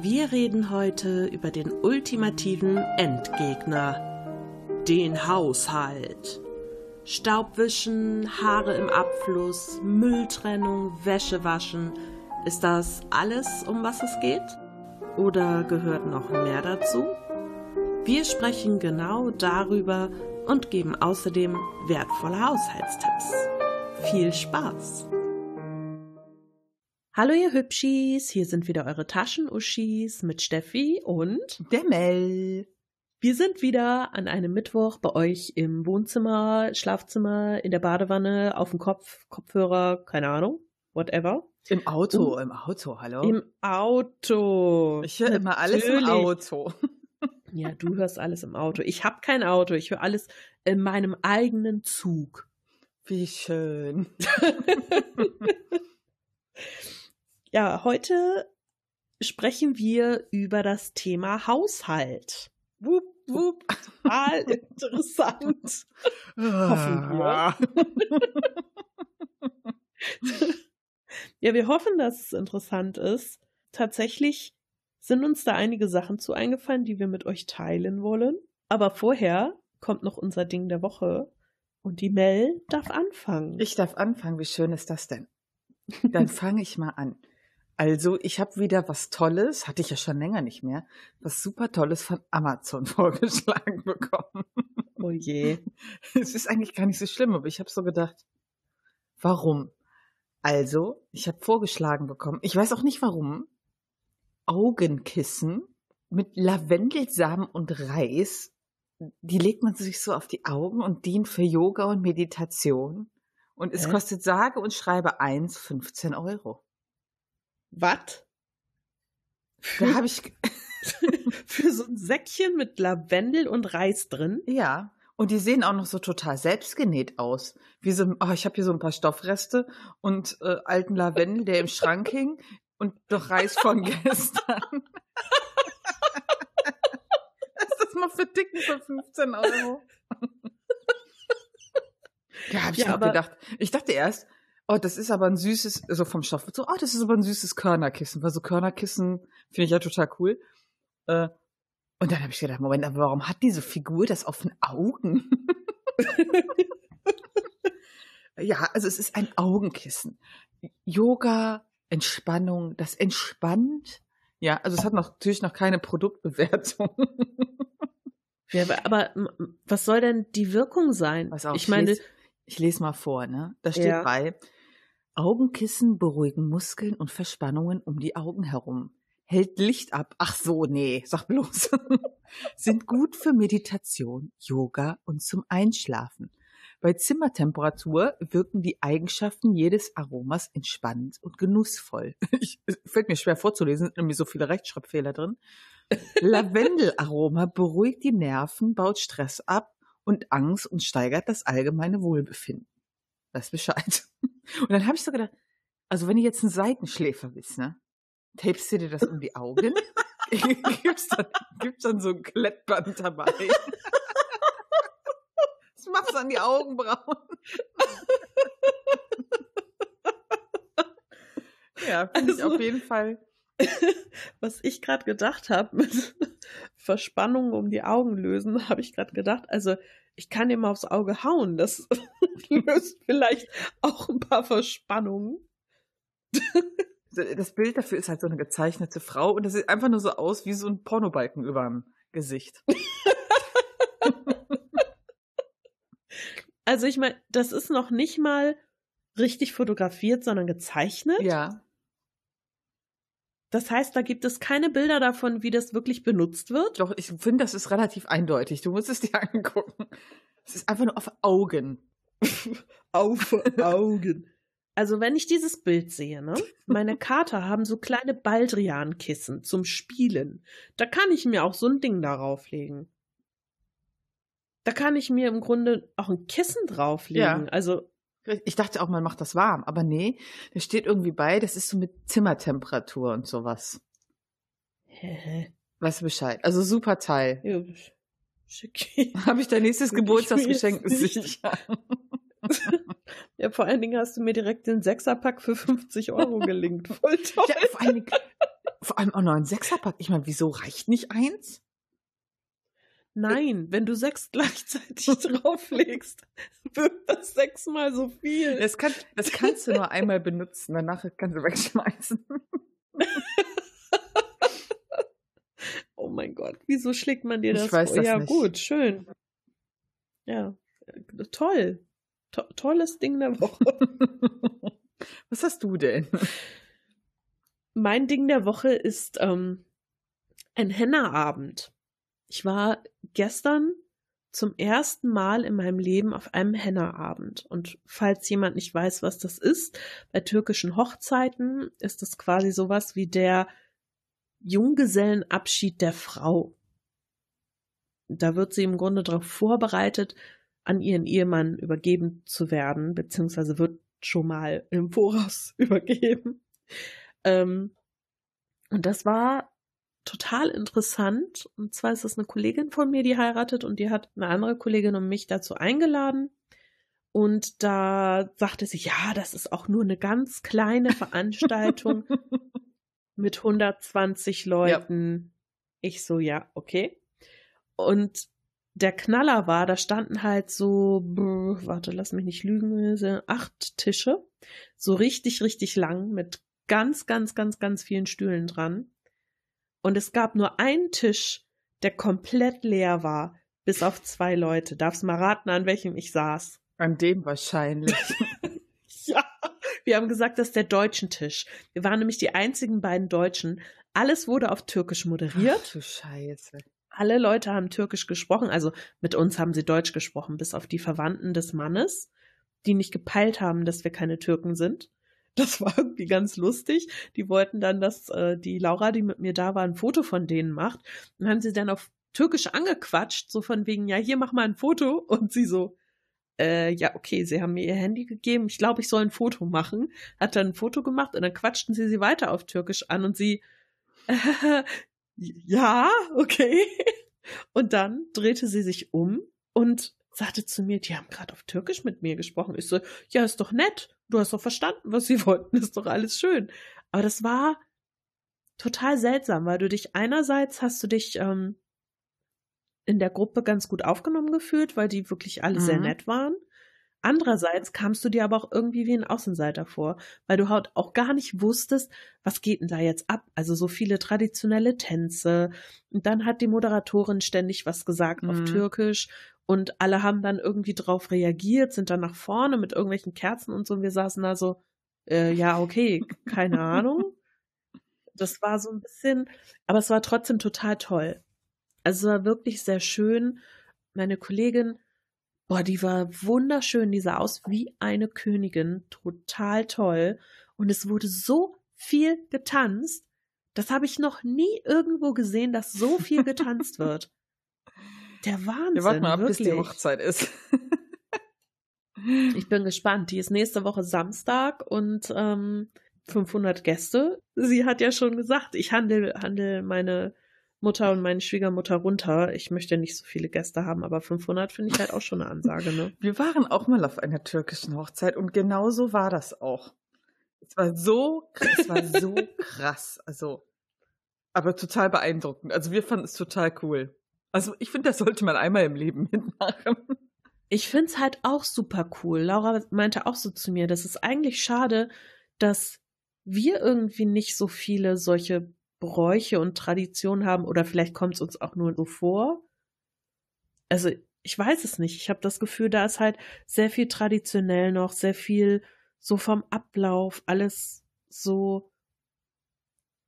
Wir reden heute über den ultimativen Endgegner, den Haushalt. Staubwischen, Haare im Abfluss, Mülltrennung, Wäsche waschen. Ist das alles, um was es geht? Oder gehört noch mehr dazu? Wir sprechen genau darüber und geben außerdem wertvolle Haushaltstipps. Viel Spaß! Hallo ihr Hübschis, hier sind wieder eure Taschenuschis mit Steffi und der Mel. Wir sind wieder an einem Mittwoch bei euch im Wohnzimmer, Schlafzimmer, in der Badewanne, auf dem Kopf, Kopfhörer, keine Ahnung, whatever. Im Auto, um, im Auto, hallo. Im Auto. Ich höre immer alles im Auto. Ja, du hörst alles im Auto. Ich habe kein Auto, ich höre alles in meinem eigenen Zug. Wie schön. Ja, heute sprechen wir über das Thema Haushalt. Wupp, wupp. Total interessant. hoffen wir. ja, wir hoffen, dass es interessant ist. Tatsächlich sind uns da einige Sachen zu eingefallen, die wir mit euch teilen wollen. Aber vorher kommt noch unser Ding der Woche und die Mel darf anfangen. Ich darf anfangen. Wie schön ist das denn? Dann fange ich mal an. Also, ich habe wieder was Tolles, hatte ich ja schon länger nicht mehr, was super Tolles von Amazon vorgeschlagen bekommen. Oh je. Es ist eigentlich gar nicht so schlimm, aber ich habe so gedacht, warum? Also, ich habe vorgeschlagen bekommen, ich weiß auch nicht warum, Augenkissen mit Lavendelsamen und Reis. Die legt man sich so auf die Augen und dienen für Yoga und Meditation. Und es äh? kostet sage und schreibe eins 15 Euro. Was? Da habe ich für so ein Säckchen mit Lavendel und Reis drin. Ja. Und die sehen auch noch so total selbstgenäht aus. Wie so, oh, ich habe hier so ein paar Stoffreste und äh, alten Lavendel, der im Schrank hing und noch Reis von gestern. Lass das mal verdicken für 15 Euro. ja, habe ich ja, auch gedacht. Ich dachte erst, Oh, das ist aber ein süßes, so vom Stoff. So, oh, das ist aber ein süßes Körnerkissen. Weil so Körnerkissen finde ich ja total cool. Äh, und dann habe ich gedacht, Moment, aber warum hat diese Figur das auf den Augen? ja, also es ist ein Augenkissen. Yoga, Entspannung, das entspannt. Ja, also es hat noch, natürlich noch keine Produktbewertung. ja, aber was soll denn die Wirkung sein? Auch, ich meine, ich lese mal vor, ne? Da steht ja. bei, Augenkissen beruhigen Muskeln und Verspannungen um die Augen herum. Hält Licht ab. Ach so, nee, sag bloß. Sind gut für Meditation, Yoga und zum Einschlafen. Bei Zimmertemperatur wirken die Eigenschaften jedes Aromas entspannt und genussvoll. Ich, fällt mir schwer vorzulesen, sind nämlich so viele Rechtschreibfehler drin. Lavendelaroma beruhigt die Nerven, baut Stress ab und Angst und steigert das allgemeine Wohlbefinden. Das Bescheid. Und dann habe ich so gedacht, also wenn du jetzt ein Seitenschläfer bist, ne? Tapest du dir das um die Augen? gibt's, dann, gibt's dann so ein Klettband dabei? Das machst du an die Augenbrauen. ja, finde also, ich auf jeden Fall. Was ich gerade gedacht habe mit Verspannungen um die Augen lösen, habe ich gerade gedacht, also ich kann ihm aufs Auge hauen. Das löst vielleicht auch ein paar Verspannungen. Das Bild dafür ist halt so eine gezeichnete Frau und das sieht einfach nur so aus wie so ein Pornobalken über dem Gesicht. also ich meine, das ist noch nicht mal richtig fotografiert, sondern gezeichnet. Ja. Das heißt, da gibt es keine Bilder davon, wie das wirklich benutzt wird? Doch, ich finde, das ist relativ eindeutig. Du musst es dir angucken. Es ist einfach nur auf Augen. auf Augen. Also, wenn ich dieses Bild sehe, ne? Meine Kater haben so kleine Baldrian-Kissen zum Spielen. Da kann ich mir auch so ein Ding darauf legen. Da kann ich mir im Grunde auch ein Kissen drauflegen. Ja. Also ich dachte auch, man macht das warm, aber nee, da steht irgendwie bei, das ist so mit Zimmertemperatur und sowas. Hä? Weißt du Bescheid? Also super Teil. Ja, schick. Habe ich dein nächstes Geburtstagsgeschenk sicher. ja, vor allen Dingen hast du mir direkt den Sechserpack für 50 Euro gelinkt. Voll toll. Ja, vor allen Dingen Vor allem auch noch ein Sechserpack. Ich meine, wieso reicht nicht eins? Nein, wenn du sechs gleichzeitig drauflegst, wird das sechsmal so viel. Das, kann, das kannst du nur einmal benutzen, danach kannst du wegschmeißen. oh mein Gott, wieso schlägt man dir das ich weiß vor? Das ja, nicht. gut, schön. Ja, toll. To tolles Ding der Woche. Was hast du denn? Mein Ding der Woche ist ähm, ein Henna-Abend. Ich war gestern zum ersten Mal in meinem Leben auf einem Henna-Abend. Und falls jemand nicht weiß, was das ist, bei türkischen Hochzeiten ist das quasi sowas wie der Junggesellenabschied der Frau. Da wird sie im Grunde darauf vorbereitet, an ihren Ehemann übergeben zu werden, beziehungsweise wird schon mal im Voraus übergeben. Ähm, und das war total interessant. Und zwar ist das eine Kollegin von mir, die heiratet und die hat eine andere Kollegin und mich dazu eingeladen. Und da sagte sie, ja, das ist auch nur eine ganz kleine Veranstaltung mit 120 Leuten. Ja. Ich so, ja, okay. Und der Knaller war, da standen halt so, brr, warte, lass mich nicht lügen, acht Tische, so richtig, richtig lang mit ganz, ganz, ganz, ganz vielen Stühlen dran. Und es gab nur einen Tisch, der komplett leer war, bis auf zwei Leute. Darfst mal raten, an welchem ich saß? An dem wahrscheinlich. ja, wir haben gesagt, das ist der deutschen Tisch. Wir waren nämlich die einzigen beiden Deutschen. Alles wurde auf Türkisch moderiert. Ach du Scheiße. Alle Leute haben Türkisch gesprochen, also mit uns haben sie Deutsch gesprochen, bis auf die Verwandten des Mannes, die nicht gepeilt haben, dass wir keine Türken sind. Das war irgendwie ganz lustig. Die wollten dann, dass äh, die Laura, die mit mir da war, ein Foto von denen macht. Und haben sie dann auf Türkisch angequatscht, so von wegen, ja, hier mach mal ein Foto. Und sie so, äh, ja, okay, sie haben mir ihr Handy gegeben. Ich glaube, ich soll ein Foto machen. Hat dann ein Foto gemacht und dann quatschten sie sie weiter auf Türkisch an und sie, äh, ja, okay. Und dann drehte sie sich um und sagte zu mir, die haben gerade auf Türkisch mit mir gesprochen. Ich so, ja, ist doch nett. Du hast doch verstanden, was sie wollten. Ist doch alles schön. Aber das war total seltsam, weil du dich einerseits hast du dich ähm, in der Gruppe ganz gut aufgenommen gefühlt, weil die wirklich alle mhm. sehr nett waren. Andererseits kamst du dir aber auch irgendwie wie ein Außenseiter vor, weil du halt auch gar nicht wusstest, was geht denn da jetzt ab? Also so viele traditionelle Tänze. Und dann hat die Moderatorin ständig was gesagt mhm. auf Türkisch und alle haben dann irgendwie drauf reagiert, sind dann nach vorne mit irgendwelchen Kerzen und so und wir saßen da so, äh, ja, okay, keine Ahnung. Das war so ein bisschen, aber es war trotzdem total toll. Also es war wirklich sehr schön. Meine Kollegin Boah, die war wunderschön, die sah aus wie eine Königin, total toll. Und es wurde so viel getanzt. Das habe ich noch nie irgendwo gesehen, dass so viel getanzt wird. Der Wahnsinn. Wir warten mal ab, wirklich. bis die Hochzeit ist. ich bin gespannt. Die ist nächste Woche Samstag und ähm, 500 Gäste. Sie hat ja schon gesagt, ich handle, handle meine Mutter und meine Schwiegermutter runter. Ich möchte nicht so viele Gäste haben, aber 500 finde ich halt auch schon eine Ansage, ne? Wir waren auch mal auf einer türkischen Hochzeit und genau so war das auch. Es war so, es war so krass, also, aber total beeindruckend. Also wir fanden es total cool. Also ich finde, das sollte man einmal im Leben mitmachen. Ich finde es halt auch super cool. Laura meinte auch so zu mir, das ist eigentlich schade, dass wir irgendwie nicht so viele solche Bräuche und Traditionen haben oder vielleicht kommt es uns auch nur so vor. Also ich weiß es nicht. Ich habe das Gefühl, da ist halt sehr viel traditionell noch, sehr viel so vom Ablauf, alles so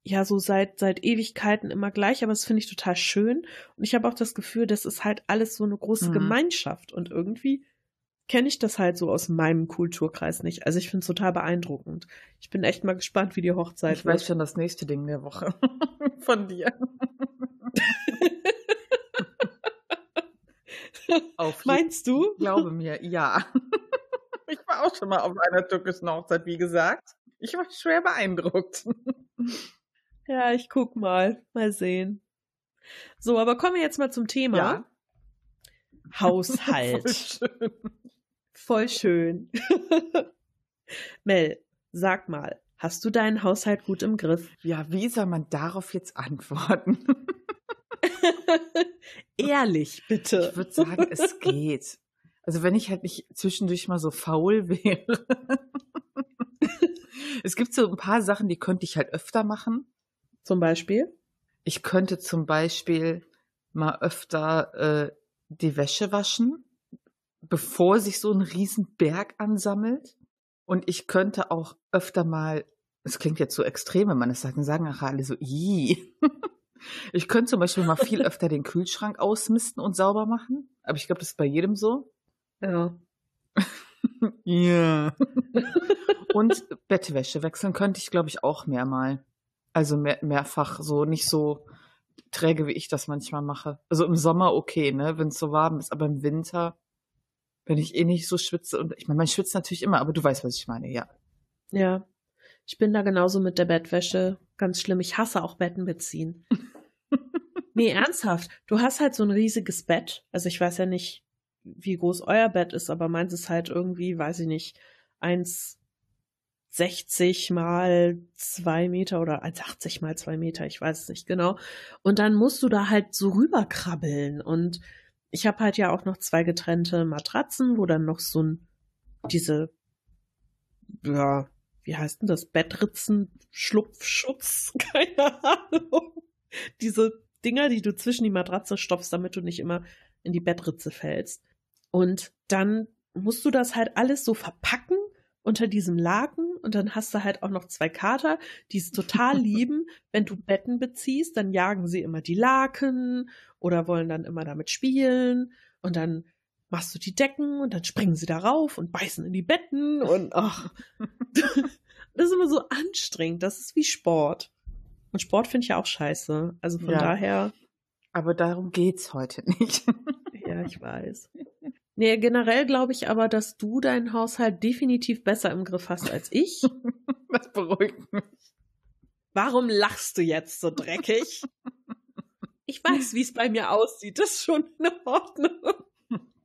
ja so seit seit Ewigkeiten immer gleich, aber das finde ich total schön und ich habe auch das Gefühl, das ist halt alles so eine große mhm. Gemeinschaft und irgendwie kenne ich das halt so aus meinem Kulturkreis nicht. Also ich finde es total beeindruckend. Ich bin echt mal gespannt, wie die Hochzeit ich wird. Ich weiß schon das nächste Ding der Woche von dir. Auf Meinst du? Ich glaube mir, ja. Ich war auch schon mal auf einer türkischen Hochzeit, wie gesagt. Ich war schwer beeindruckt. Ja, ich guck mal. Mal sehen. So, aber kommen wir jetzt mal zum Thema. Ja. Haushalt. Voll schön. Voll schön. Mel, sag mal, Hast du deinen Haushalt gut im Griff? Ja, wie soll man darauf jetzt antworten? Ehrlich, bitte. Ich würde sagen, es geht. Also wenn ich halt nicht zwischendurch mal so faul wäre. es gibt so ein paar Sachen, die könnte ich halt öfter machen. Zum Beispiel? Ich könnte zum Beispiel mal öfter äh, die Wäsche waschen, bevor sich so ein Riesenberg ansammelt. Und ich könnte auch öfter mal, es klingt jetzt so extrem, wenn man es sagt, dann sagen nachher alle so, i. Ich könnte zum Beispiel mal viel öfter den Kühlschrank ausmisten und sauber machen. Aber ich glaube, das ist bei jedem so. Ja. Ja. und Bettwäsche wechseln könnte ich, glaube ich, auch mehrmal. Also mehr, mehrfach so, nicht so träge, wie ich das manchmal mache. Also im Sommer okay, ne, wenn es so warm ist, aber im Winter, wenn ich eh nicht so schwitze und ich meine, man schwitzt natürlich immer, aber du weißt, was ich meine, ja. Ja. Ich bin da genauso mit der Bettwäsche. Ganz schlimm. Ich hasse auch Betten beziehen. nee, ernsthaft. Du hast halt so ein riesiges Bett. Also ich weiß ja nicht, wie groß euer Bett ist, aber meins ist halt irgendwie, weiß ich nicht, 1,60 mal zwei Meter oder 1,80 mal zwei Meter, ich weiß es nicht genau. Und dann musst du da halt so rüberkrabbeln. Und ich habe halt ja auch noch zwei getrennte Matratzen, wo dann noch so ein, diese, ja, wie heißt denn das? Bettritzen, Schlupfschutz, keine Ahnung. Diese Dinger, die du zwischen die Matratze stopfst, damit du nicht immer in die Bettritze fällst. Und dann musst du das halt alles so verpacken unter diesem Laken und dann hast du halt auch noch zwei Kater, die es total lieben, wenn du Betten beziehst, dann jagen sie immer die Laken oder wollen dann immer damit spielen und dann machst du die Decken und dann springen sie darauf und beißen in die Betten und ach, das ist immer so anstrengend, das ist wie Sport. Und Sport finde ich ja auch scheiße, also von ja, daher. Aber darum geht's heute nicht. ja, ich weiß. Nee, generell glaube ich aber, dass du deinen Haushalt definitiv besser im Griff hast als ich. Das beruhigt mich. Warum lachst du jetzt so dreckig? Ich weiß, wie es bei mir aussieht. Das ist schon in Ordnung.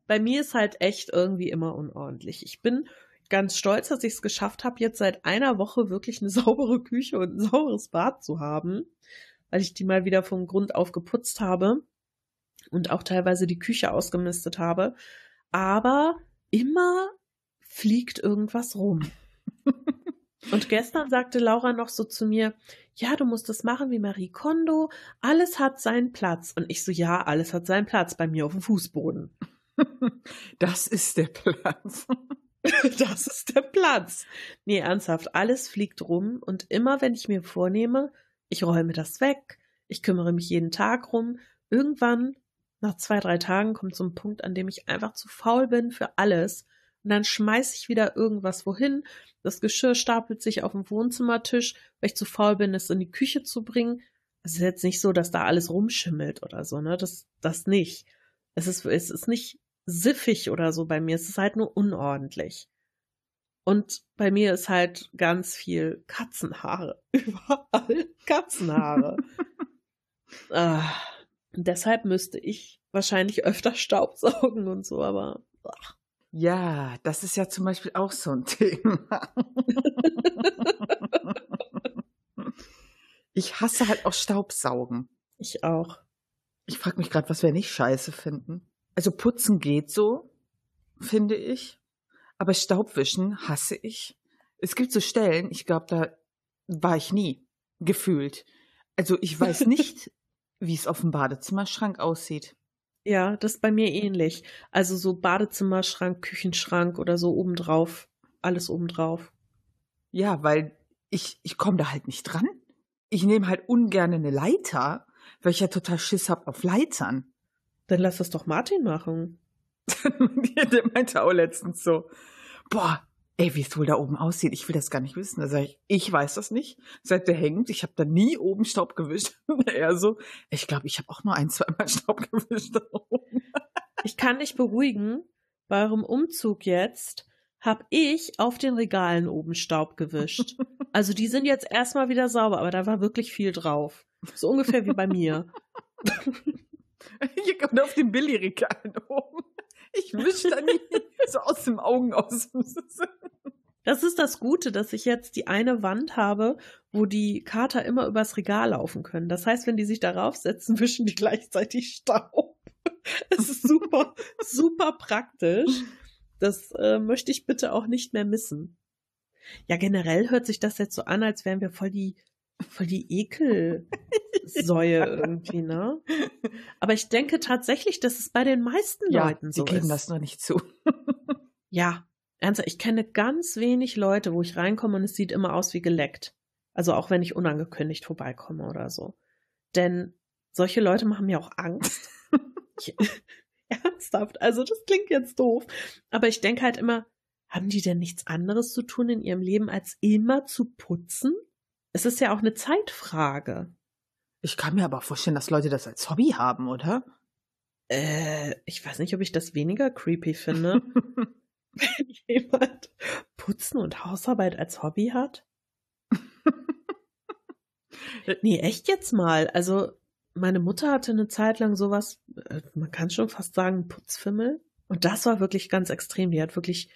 Bei mir ist halt echt irgendwie immer unordentlich. Ich bin ganz stolz, dass ich es geschafft habe, jetzt seit einer Woche wirklich eine saubere Küche und ein sauberes Bad zu haben, weil ich die mal wieder vom Grund auf geputzt habe und auch teilweise die Küche ausgemistet habe aber immer fliegt irgendwas rum. Und gestern sagte Laura noch so zu mir, ja, du musst das machen wie Marie Kondo, alles hat seinen Platz. Und ich so, ja, alles hat seinen Platz bei mir auf dem Fußboden. Das ist der Platz. Das ist der Platz. Nee, ernsthaft, alles fliegt rum und immer wenn ich mir vornehme, ich räume das weg, ich kümmere mich jeden Tag rum, irgendwann nach zwei, drei Tagen kommt so ein Punkt, an dem ich einfach zu faul bin für alles. Und dann schmeiße ich wieder irgendwas wohin. Das Geschirr stapelt sich auf dem Wohnzimmertisch, weil ich zu faul bin, es in die Küche zu bringen. Es ist jetzt nicht so, dass da alles rumschimmelt oder so, ne? Das, das nicht. Es ist, es ist nicht siffig oder so bei mir. Es ist halt nur unordentlich. Und bei mir ist halt ganz viel Katzenhaare. Überall Katzenhaare. ah. Und deshalb müsste ich wahrscheinlich öfter Staubsaugen und so, aber. Ach. Ja, das ist ja zum Beispiel auch so ein Thema. ich hasse halt auch Staubsaugen. Ich auch. Ich frage mich gerade, was wir nicht scheiße finden. Also putzen geht so, finde ich. Aber Staubwischen hasse ich. Es gibt so Stellen, ich glaube, da war ich nie gefühlt. Also ich weiß nicht, wie es auf dem Badezimmerschrank aussieht. Ja, das ist bei mir ähnlich. Also so Badezimmerschrank, Küchenschrank oder so obendrauf. Alles obendrauf. Ja, weil ich, ich komme da halt nicht dran. Ich nehme halt ungern eine Leiter, weil ich ja total Schiss hab auf Leitern. Dann lass das doch Martin machen. Der meinte auch letztens so, boah, ey, wie es wohl da oben aussieht, ich will das gar nicht wissen. Da sage ich, ich weiß das nicht. Seit der hängt, ich habe da nie oben Staub gewischt. er so, ich glaube, ich habe auch nur ein, zweimal Staub gewischt da oben. ich kann dich beruhigen, bei eurem Umzug jetzt habe ich auf den Regalen oben Staub gewischt. Also die sind jetzt erstmal wieder sauber, aber da war wirklich viel drauf. So ungefähr wie bei mir. Hier kommt auf den Billy-Regalen oben. Ich wische da nie so aus dem Augen aus. Das ist das Gute, dass ich jetzt die eine Wand habe, wo die Kater immer übers Regal laufen können. Das heißt, wenn die sich darauf setzen, wischen die gleichzeitig Staub. Es ist super, super praktisch. Das äh, möchte ich bitte auch nicht mehr missen. Ja, generell hört sich das jetzt so an, als wären wir voll die, voll die Ekelsäue irgendwie, ne? Aber ich denke tatsächlich, dass es bei den meisten ja, Leuten so ist. Die geben das noch nicht zu. ja, ernsthaft, ich kenne ganz wenig Leute, wo ich reinkomme und es sieht immer aus wie geleckt. Also auch wenn ich unangekündigt vorbeikomme oder so. Denn solche Leute machen mir auch Angst. ich, ernsthaft, also das klingt jetzt doof. Aber ich denke halt immer, haben die denn nichts anderes zu tun in ihrem Leben, als immer zu putzen? Es ist ja auch eine Zeitfrage. Ich kann mir aber vorstellen, dass Leute das als Hobby haben, oder? Äh, ich weiß nicht, ob ich das weniger creepy finde. wenn jemand Putzen und Hausarbeit als Hobby hat? nee, echt jetzt mal. Also, meine Mutter hatte eine Zeit lang sowas, äh, man kann schon fast sagen, Putzfimmel. Und das war wirklich ganz extrem. Die hat wirklich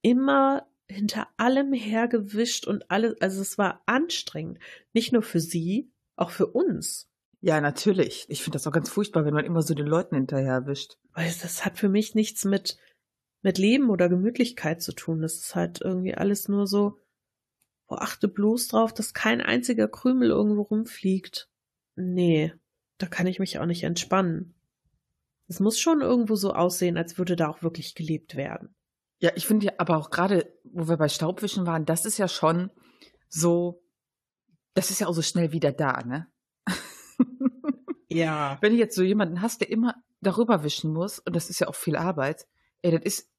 immer hinter allem hergewischt und alles, also es war anstrengend. Nicht nur für sie, auch für uns. Ja, natürlich. Ich finde das auch ganz furchtbar, wenn man immer so den Leuten hinterher wischt. Weil das hat für mich nichts mit mit Leben oder Gemütlichkeit zu tun. Das ist halt irgendwie alles nur so, wo achte bloß drauf, dass kein einziger Krümel irgendwo rumfliegt. Nee, da kann ich mich auch nicht entspannen. Es muss schon irgendwo so aussehen, als würde da auch wirklich gelebt werden. Ja, ich finde ja aber auch gerade, wo wir bei Staubwischen waren, das ist ja schon so, das ist ja auch so schnell wieder da, ne? ja. Wenn du jetzt so jemanden hast, der immer darüber wischen muss, und das ist ja auch viel Arbeit, Ey, das ist,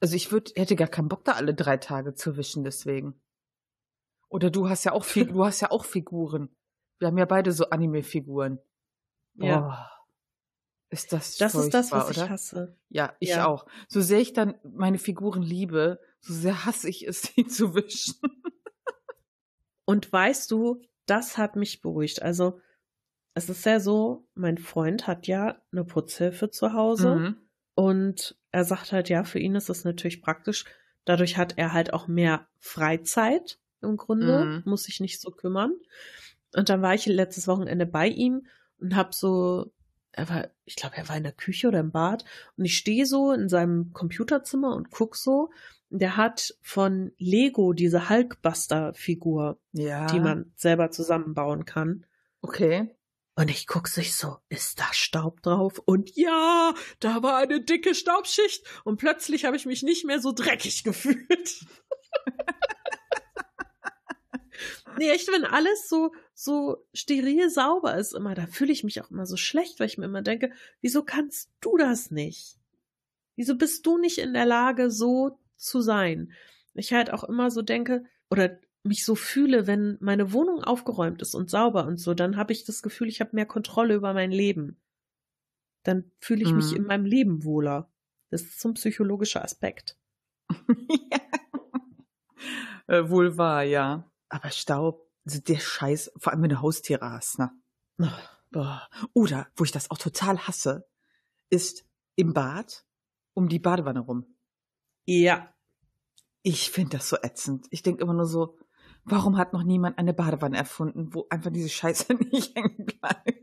also ich würde, hätte gar keinen Bock da alle drei Tage zu wischen, deswegen. Oder du hast ja auch, du hast ja auch Figuren. Wir haben ja beide so Anime-Figuren. Ja. Ist das Das ist das, was oder? ich hasse. Ja, ich ja. auch. So sehr ich dann meine Figuren liebe, so sehr hasse ich es, sie zu wischen. Und weißt du, das hat mich beruhigt. Also, es ist ja so, mein Freund hat ja eine Putzhilfe zu Hause. Mhm. Und er sagt halt, ja, für ihn ist das natürlich praktisch. Dadurch hat er halt auch mehr Freizeit im Grunde, mhm. muss sich nicht so kümmern. Und dann war ich letztes Wochenende bei ihm und hab so, er war, ich glaube, er war in der Küche oder im Bad und ich stehe so in seinem Computerzimmer und guck so. Der hat von Lego diese Hulkbuster-Figur, ja. die man selber zusammenbauen kann. Okay. Und ich guck sich so, ist da Staub drauf? Und ja, da war eine dicke Staubschicht. Und plötzlich habe ich mich nicht mehr so dreckig gefühlt. nee, echt, wenn alles so, so steril sauber ist immer, da fühle ich mich auch immer so schlecht, weil ich mir immer denke, wieso kannst du das nicht? Wieso bist du nicht in der Lage, so zu sein? Ich halt auch immer so denke, oder mich so fühle, wenn meine Wohnung aufgeräumt ist und sauber und so, dann habe ich das Gefühl, ich habe mehr Kontrolle über mein Leben. Dann fühle ich mhm. mich in meinem Leben wohler. Das ist so ein psychologischer Aspekt. ja. Äh, wohl wahr, ja. Aber Staub, also der Scheiß, vor allem wenn du Haustiere hast, ne? Oder, wo ich das auch total hasse, ist im Bad um die Badewanne rum. Ja. Ich finde das so ätzend. Ich denke immer nur so, Warum hat noch niemand eine Badewanne erfunden, wo einfach diese Scheiße nicht hängen bleibt?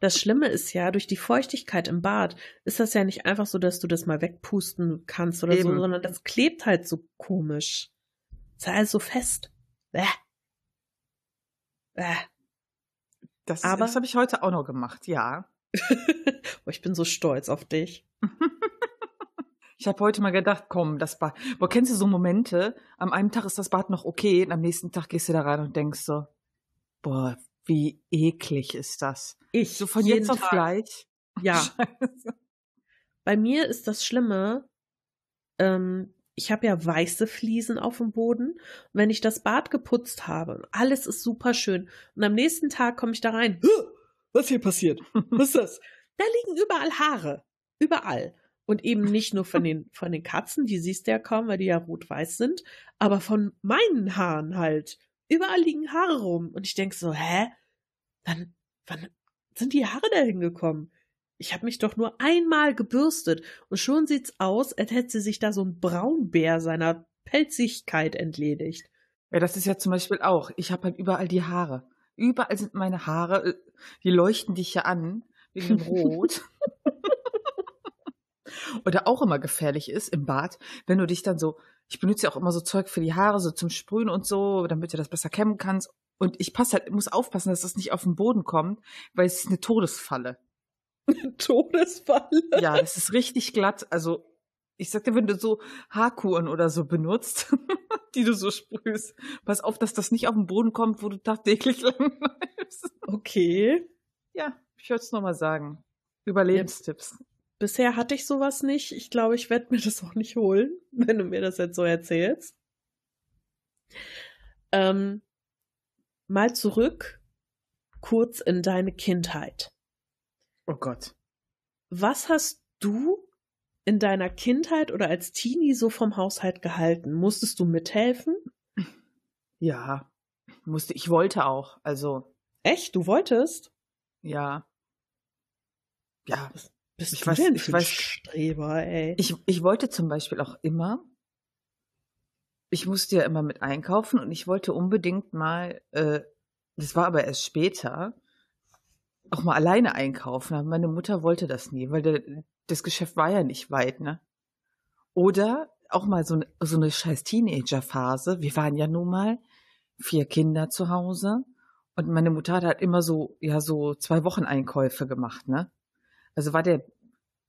Das Schlimme ist ja, durch die Feuchtigkeit im Bad ist das ja nicht einfach so, dass du das mal wegpusten kannst oder Eben. so, sondern das klebt halt so komisch. ist halt so fest. Bäh. Bäh. Das, das habe ich heute auch noch gemacht, ja. oh, ich bin so stolz auf dich. Ich habe heute mal gedacht, komm, das Bad. Boah, kennst du so Momente? Am einen Tag ist das Bad noch okay und am nächsten Tag gehst du da rein und denkst so, boah, wie eklig ist das? Ich. So von jetzt auf Tag. gleich. Ja. Scheiße. Bei mir ist das Schlimme, ähm, ich habe ja weiße Fliesen auf dem Boden. Und wenn ich das Bad geputzt habe, alles ist super schön. Und am nächsten Tag komme ich da rein. Was hier passiert? Was ist das? Da liegen überall Haare. Überall. Und eben nicht nur von den, von den Katzen, die siehst du ja kaum, weil die ja rot-weiß sind, aber von meinen Haaren halt. Überall liegen Haare rum. Und ich denk so, hä? Wann, wann sind die Haare da hingekommen? Ich habe mich doch nur einmal gebürstet und schon sieht's aus, als hätte sie sich da so ein Braunbär seiner Pelzigkeit entledigt. Ja, das ist ja zum Beispiel auch. Ich habe halt überall die Haare. Überall sind meine Haare, äh, die leuchten dich ja an, wegen dem Rot. Oder auch immer gefährlich ist im Bad, wenn du dich dann so, ich benutze ja auch immer so Zeug für die Haare, so zum Sprühen und so, damit du das besser kämmen kannst. Und ich passe halt, muss aufpassen, dass das nicht auf den Boden kommt, weil es ist eine Todesfalle. Todesfalle? Ja, das ist richtig glatt. Also, ich sagte, wenn du so Haarkuren oder so benutzt, die du so sprühst, pass auf, dass das nicht auf den Boden kommt, wo du tagtäglich lang bleibst. Okay. Ja, ich würde es nochmal sagen. Überlebenstipps. Bisher hatte ich sowas nicht. Ich glaube, ich werde mir das auch nicht holen, wenn du mir das jetzt so erzählst. Ähm, mal zurück kurz in deine Kindheit. Oh Gott. Was hast du in deiner Kindheit oder als Teenie so vom Haushalt gehalten? Musstest du mithelfen? Ja, musste. Ich wollte auch. Also. Echt? Du wolltest? Ja. Ja. Bist, bist ich du weiß, denn ich weiß, Streber, ey? Ich, ich wollte zum Beispiel auch immer. Ich musste ja immer mit einkaufen und ich wollte unbedingt mal, äh, das war aber erst später, auch mal alleine einkaufen. Aber meine Mutter wollte das nie, weil der, das Geschäft war ja nicht weit, ne? Oder auch mal so, so eine scheiß Teenager-Phase. Wir waren ja nun mal vier Kinder zu Hause und meine Mutter hat halt immer so, ja, so zwei Wochen Einkäufe gemacht, ne? Also war der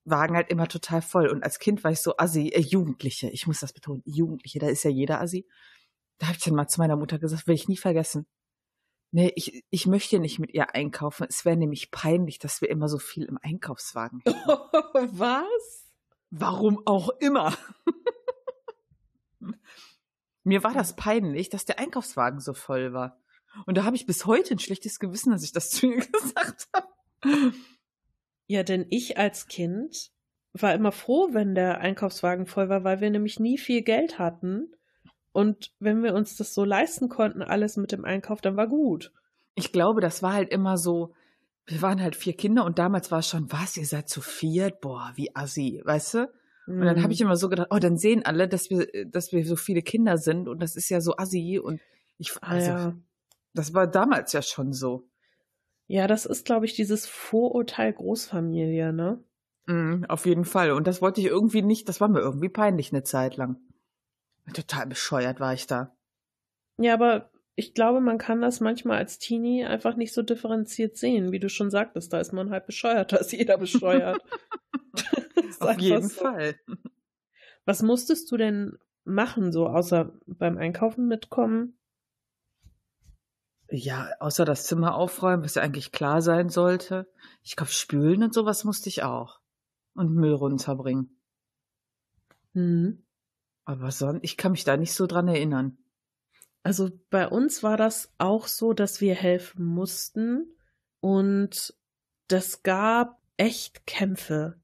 Wagen halt immer total voll. Und als Kind war ich so assi, äh, Jugendliche, ich muss das betonen, Jugendliche, da ist ja jeder assi. Da habe ich dann mal zu meiner Mutter gesagt, will ich nie vergessen. Nee, ich, ich möchte nicht mit ihr einkaufen. Es wäre nämlich peinlich, dass wir immer so viel im Einkaufswagen haben. Was? Warum auch immer. Mir war das peinlich, dass der Einkaufswagen so voll war. Und da habe ich bis heute ein schlechtes Gewissen, dass ich das zu ihr gesagt habe. Ja, denn ich als Kind war immer froh, wenn der Einkaufswagen voll war, weil wir nämlich nie viel Geld hatten und wenn wir uns das so leisten konnten, alles mit dem Einkauf, dann war gut. Ich glaube, das war halt immer so, wir waren halt vier Kinder und damals war es schon, was, ihr seid zu viert? Boah, wie assi, weißt du? Und dann habe ich mhm. immer so gedacht, oh, dann sehen alle, dass wir, dass wir so viele Kinder sind und das ist ja so assi und ich, also, ja. das war damals ja schon so. Ja, das ist, glaube ich, dieses Vorurteil Großfamilie, ne? Mm, auf jeden Fall. Und das wollte ich irgendwie nicht, das war mir irgendwie peinlich eine Zeit lang. Total bescheuert war ich da. Ja, aber ich glaube, man kann das manchmal als Teenie einfach nicht so differenziert sehen. Wie du schon sagtest, da ist man halt bescheuert, da ist jeder bescheuert. Auf jeden so. Fall. Was musstest du denn machen, so außer beim Einkaufen mitkommen? Ja, außer das Zimmer aufräumen, was ja eigentlich klar sein sollte. Ich glaube, spülen und sowas musste ich auch. Und Müll runterbringen. Mhm. Aber sonst, ich kann mich da nicht so dran erinnern. Also bei uns war das auch so, dass wir helfen mussten und das gab echt Kämpfe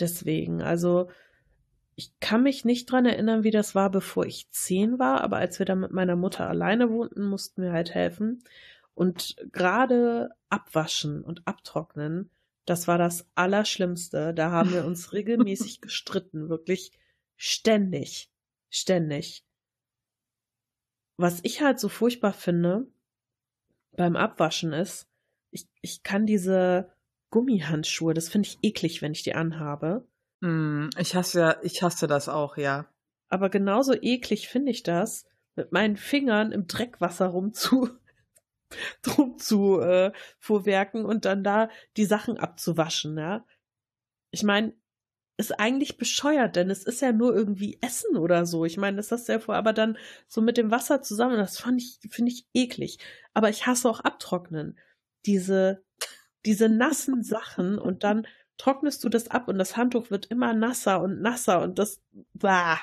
deswegen. Also ich kann mich nicht dran erinnern, wie das war, bevor ich zehn war, aber als wir dann mit meiner Mutter alleine wohnten, mussten wir halt helfen. Und gerade abwaschen und abtrocknen, das war das Allerschlimmste. Da haben wir uns regelmäßig gestritten, wirklich Ständig. Ständig. Was ich halt so furchtbar finde beim Abwaschen ist, ich, ich kann diese Gummihandschuhe, das finde ich eklig, wenn ich die anhabe. Mm, ich hasse ja, ich hasse das auch, ja. Aber genauso eklig finde ich das, mit meinen Fingern im Dreckwasser rumzu, drum zu äh, vorwerken und dann da die Sachen abzuwaschen, ja. Ich meine, ist eigentlich bescheuert, denn es ist ja nur irgendwie Essen oder so. Ich meine, das hast du ja vor, aber dann so mit dem Wasser zusammen, das fand ich, finde ich eklig. Aber ich hasse auch abtrocknen. Diese, diese nassen Sachen und dann trocknest du das ab und das Handtuch wird immer nasser und nasser und das, bah.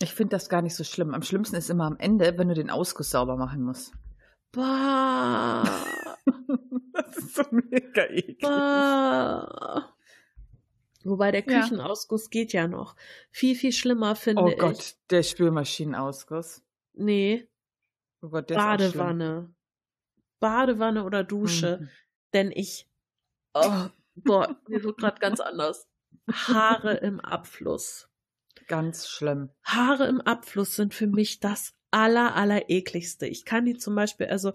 Ich finde das gar nicht so schlimm. Am schlimmsten ist immer am Ende, wenn du den Ausguss sauber machen musst. Bah. das ist so mega eklig. Bah. Wobei der Küchenausguss ja. geht ja noch. Viel, viel schlimmer finde ich. Oh Gott, ich. der Spülmaschinenausguss. Nee. Oh Gott, der Badewanne. Badewanne oder Dusche. Mhm. Denn ich. Oh, boah, mir wird gerade ganz anders. Haare im Abfluss. Ganz schlimm. Haare im Abfluss sind für mich das aller, aller ekligste. Ich kann die zum Beispiel, also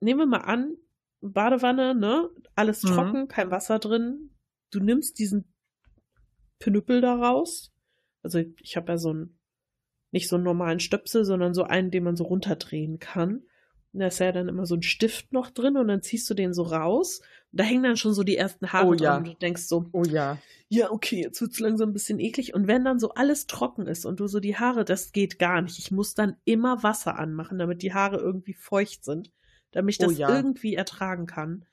nehmen wir mal an, Badewanne, ne? Alles mhm. trocken, mhm. kein Wasser drin. Du nimmst diesen Pinüppel da raus. Also ich habe ja so einen, nicht so einen normalen Stöpsel, sondern so einen, den man so runterdrehen kann. Und da ist ja dann immer so ein Stift noch drin und dann ziehst du den so raus. Und da hängen dann schon so die ersten Haare oh, ja. dran. Und du denkst so, oh ja. Ja, okay, jetzt wird's langsam ein bisschen eklig. Und wenn dann so alles trocken ist und du so die Haare, das geht gar nicht. Ich muss dann immer Wasser anmachen, damit die Haare irgendwie feucht sind, damit ich oh das oh, ja. irgendwie ertragen kann.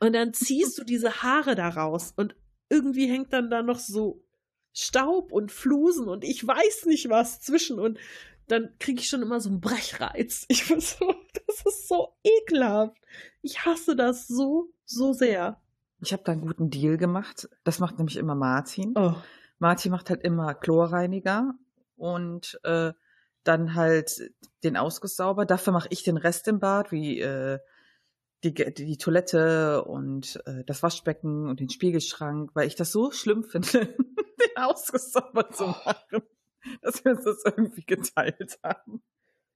Und dann ziehst du diese Haare da raus und irgendwie hängt dann da noch so Staub und Flusen und ich weiß nicht was zwischen und dann kriege ich schon immer so einen Brechreiz. Ich bin so, das ist so ekelhaft. Ich hasse das so, so sehr. Ich habe da einen guten Deal gemacht. Das macht nämlich immer Martin. Oh. Martin macht halt immer Chlorreiniger und äh, dann halt den Ausguss sauber. Dafür mache ich den Rest im Bad, wie äh, die, die Toilette und äh, das Waschbecken und den Spiegelschrank, weil ich das so schlimm finde, den Ausguss sauber zu machen dass wir uns das irgendwie geteilt haben.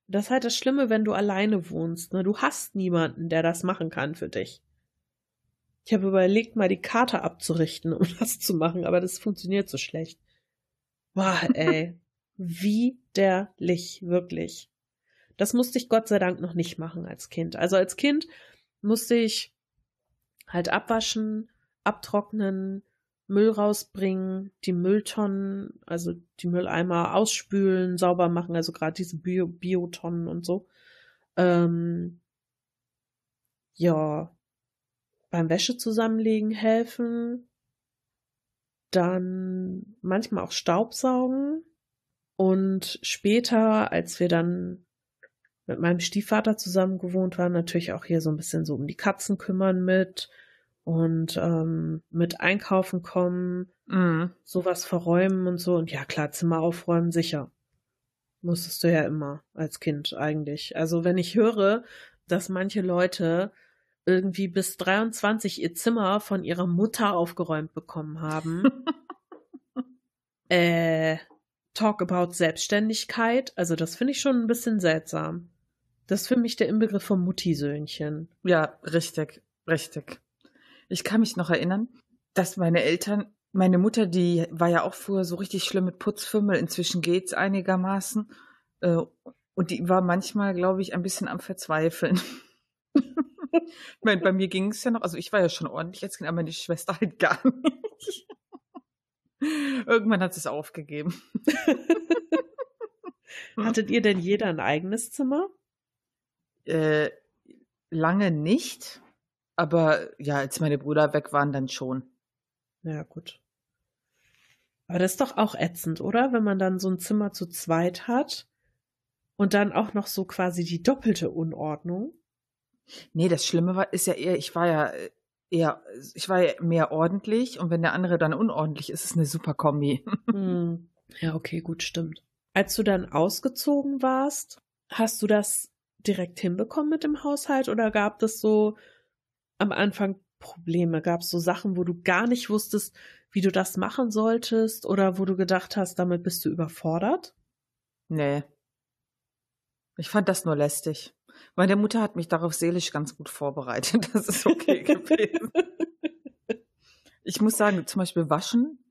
Das ist halt das Schlimme, wenn du alleine wohnst. Ne? Du hast niemanden, der das machen kann für dich. Ich habe überlegt, mal die Karte abzurichten, um das zu machen, aber das funktioniert so schlecht. Boah, ey. Widerlich, wirklich. Das musste ich Gott sei Dank noch nicht machen als Kind. Also als Kind musste ich halt abwaschen, abtrocknen, Müll rausbringen, die Mülltonnen, also die Mülleimer ausspülen, sauber machen, also gerade diese Bio Biotonnen und so. Ähm, ja, beim Wäsche zusammenlegen helfen, dann manchmal auch Staubsaugen und später, als wir dann mit meinem Stiefvater zusammen gewohnt waren, natürlich auch hier so ein bisschen so um die Katzen kümmern mit und ähm, mit einkaufen kommen, mhm. sowas verräumen und so. Und ja, klar, Zimmer aufräumen, sicher. Musstest du ja immer als Kind eigentlich. Also wenn ich höre, dass manche Leute irgendwie bis 23 ihr Zimmer von ihrer Mutter aufgeräumt bekommen haben. äh, talk about Selbstständigkeit. Also das finde ich schon ein bisschen seltsam. Das ist für mich der Inbegriff vom Muttisöhnchen. Ja, richtig, richtig. Ich kann mich noch erinnern, dass meine Eltern, meine Mutter, die war ja auch früher so richtig schlimm mit Putzfimmel. Inzwischen geht's einigermaßen. Äh, und die war manchmal, glaube ich, ein bisschen am Verzweifeln. ich meine, bei mir ging es ja noch, also ich war ja schon ordentlich als Kind, aber meine Schwester halt gar nicht. Irgendwann hat sie es aufgegeben. Hattet ihr denn jeder ein eigenes Zimmer? Äh, lange nicht. Aber ja, als meine Brüder weg waren, dann schon. Ja, gut. Aber das ist doch auch ätzend, oder? Wenn man dann so ein Zimmer zu zweit hat und dann auch noch so quasi die doppelte Unordnung. Nee, das Schlimme war, ist ja eher, ich war ja äh, eher, ich war ja mehr ordentlich und wenn der andere dann unordentlich ist, ist es eine super Kombi. Hm. Ja, okay, gut, stimmt. Als du dann ausgezogen warst, hast du das direkt hinbekommen mit dem Haushalt oder gab es so am Anfang Probleme? Gab es so Sachen, wo du gar nicht wusstest, wie du das machen solltest oder wo du gedacht hast, damit bist du überfordert? Nee. Ich fand das nur lästig. Meine Mutter hat mich darauf seelisch ganz gut vorbereitet. Das ist okay gewesen. ich muss sagen, zum Beispiel waschen,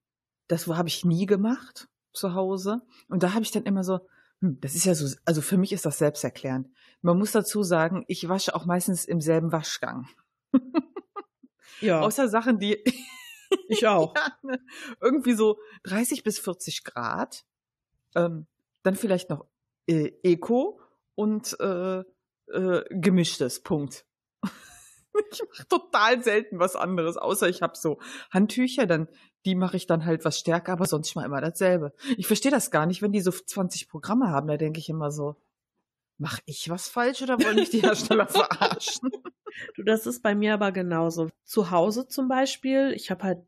das habe ich nie gemacht zu Hause. Und da habe ich dann immer so, hm, das ist ja so, also für mich ist das selbsterklärend. Man muss dazu sagen, ich wasche auch meistens im selben Waschgang. Ja. Außer Sachen, die ich auch. ja, ne, irgendwie so 30 bis 40 Grad. Ähm, dann vielleicht noch äh, Eco und äh, äh, gemischtes. Punkt. ich mache total selten was anderes, außer ich habe so Handtücher, dann die mache ich dann halt was stärker, aber sonst mal immer dasselbe. Ich verstehe das gar nicht, wenn die so 20 Programme haben, da denke ich immer so, Mach ich was falsch oder wollen mich die Hersteller verarschen? Du, das ist bei mir aber genauso. Zu Hause zum Beispiel, ich habe halt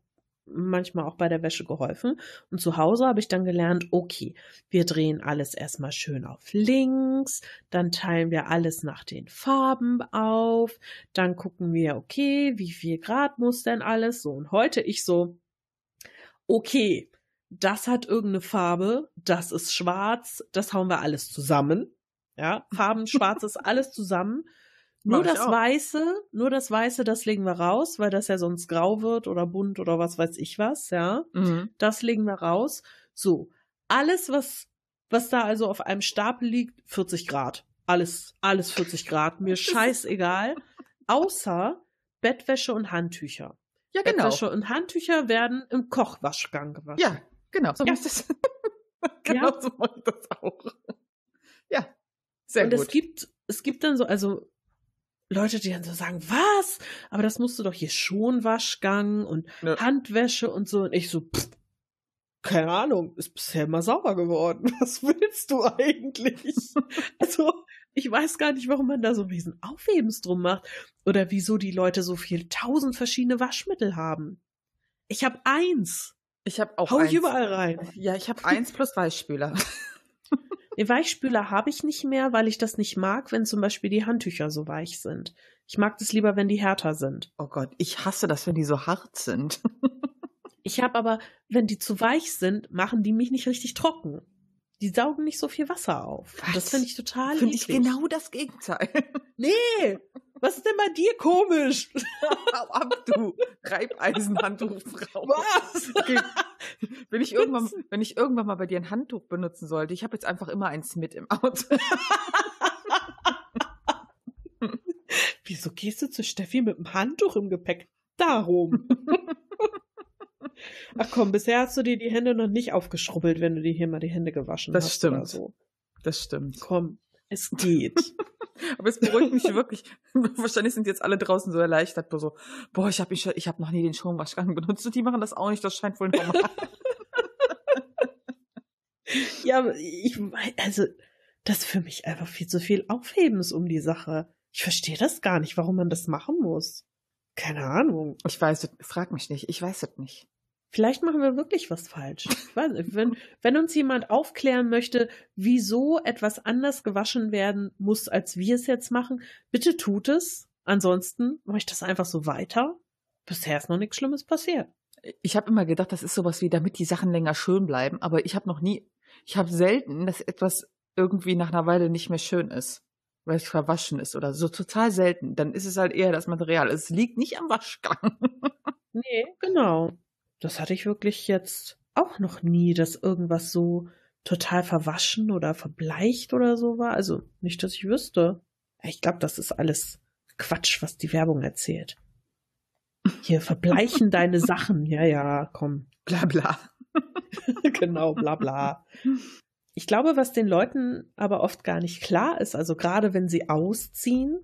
manchmal auch bei der Wäsche geholfen. Und zu Hause habe ich dann gelernt, okay, wir drehen alles erstmal schön auf links, dann teilen wir alles nach den Farben auf, dann gucken wir, okay, wie viel Grad muss denn alles so. Und heute ich so, okay, das hat irgendeine Farbe, das ist schwarz, das hauen wir alles zusammen. Ja, Farben, schwarz ist alles zusammen. Nur das Weiße, nur das Weiße, das legen wir raus, weil das ja sonst grau wird oder bunt oder was weiß ich was, ja. Mhm. Das legen wir raus. So. Alles, was, was da also auf einem Stapel liegt, 40 Grad. Alles, alles 40 Grad. Mir scheißegal. Außer Bettwäsche und Handtücher. Ja, genau. Bettwäsche und Handtücher werden im Kochwaschgang gewaschen. Ja, genau. So ja. das. genau ja. so mache ich das auch. Ja, sehr und gut. Und es gibt, es gibt dann so, also Leute, die dann so sagen, was? Aber das musst du doch hier schon Waschgang und ja. Handwäsche und so. Und ich so, pff, keine Ahnung, ist bisher immer sauber geworden. Was willst du eigentlich? also, ich weiß gar nicht, warum man da so ein riesen Aufhebens drum macht. Oder wieso die Leute so viel tausend verschiedene Waschmittel haben. Ich habe eins. Ich habe auch Hau eins. ich überall rein. Ja, ich habe eins plus Weichspüler. Den Weichspüler habe ich nicht mehr, weil ich das nicht mag, wenn zum Beispiel die Handtücher so weich sind. Ich mag das lieber, wenn die härter sind. Oh Gott, ich hasse das, wenn die so hart sind. ich habe aber, wenn die zu weich sind, machen die mich nicht richtig trocken. Die saugen nicht so viel Wasser auf. Das finde ich total Finde ich genau das Gegenteil. Nee, was ist denn bei dir komisch? Hau ab, du Reibeisenhandtuchfrau. Was? Okay. Wenn ich, irgendwann, wenn ich irgendwann mal bei dir ein Handtuch benutzen sollte, ich habe jetzt einfach immer eins mit im Auto. Wieso gehst du zu Steffi mit einem Handtuch im Gepäck? Darum. Ach komm, bisher hast du dir die Hände noch nicht aufgeschrubbelt, wenn du dir hier mal die Hände gewaschen das hast. Stimmt. Oder so. Das stimmt. Komm, es geht. Aber es beruhigt mich wirklich. Wahrscheinlich sind jetzt alle draußen so erleichtert, so, boah, ich habe ich hab noch nie den Schonwaschgang benutzt und die machen das auch nicht, das scheint wohl normal. ja, ich also das ist für mich einfach viel zu viel Aufhebens um die Sache. Ich verstehe das gar nicht, warum man das machen muss. Keine Ahnung. Ich weiß es, frag mich nicht, ich weiß es nicht. Vielleicht machen wir wirklich was falsch. Nicht, wenn, wenn uns jemand aufklären möchte, wieso etwas anders gewaschen werden muss, als wir es jetzt machen, bitte tut es. Ansonsten mache ich das einfach so weiter. Bisher ist noch nichts Schlimmes passiert. Ich habe immer gedacht, das ist sowas wie, damit die Sachen länger schön bleiben, aber ich habe noch nie, ich habe selten, dass etwas irgendwie nach einer Weile nicht mehr schön ist, weil es verwaschen ist oder so total selten. Dann ist es halt eher das Material. Es liegt nicht am Waschgang. nee, genau das hatte ich wirklich jetzt auch noch nie, dass irgendwas so total verwaschen oder verbleicht oder so war. Also nicht, dass ich wüsste. Ich glaube, das ist alles Quatsch, was die Werbung erzählt. Hier verbleichen deine Sachen. Ja, ja, komm. Bla bla. genau, bla bla. Ich glaube, was den Leuten aber oft gar nicht klar ist, also gerade wenn sie ausziehen,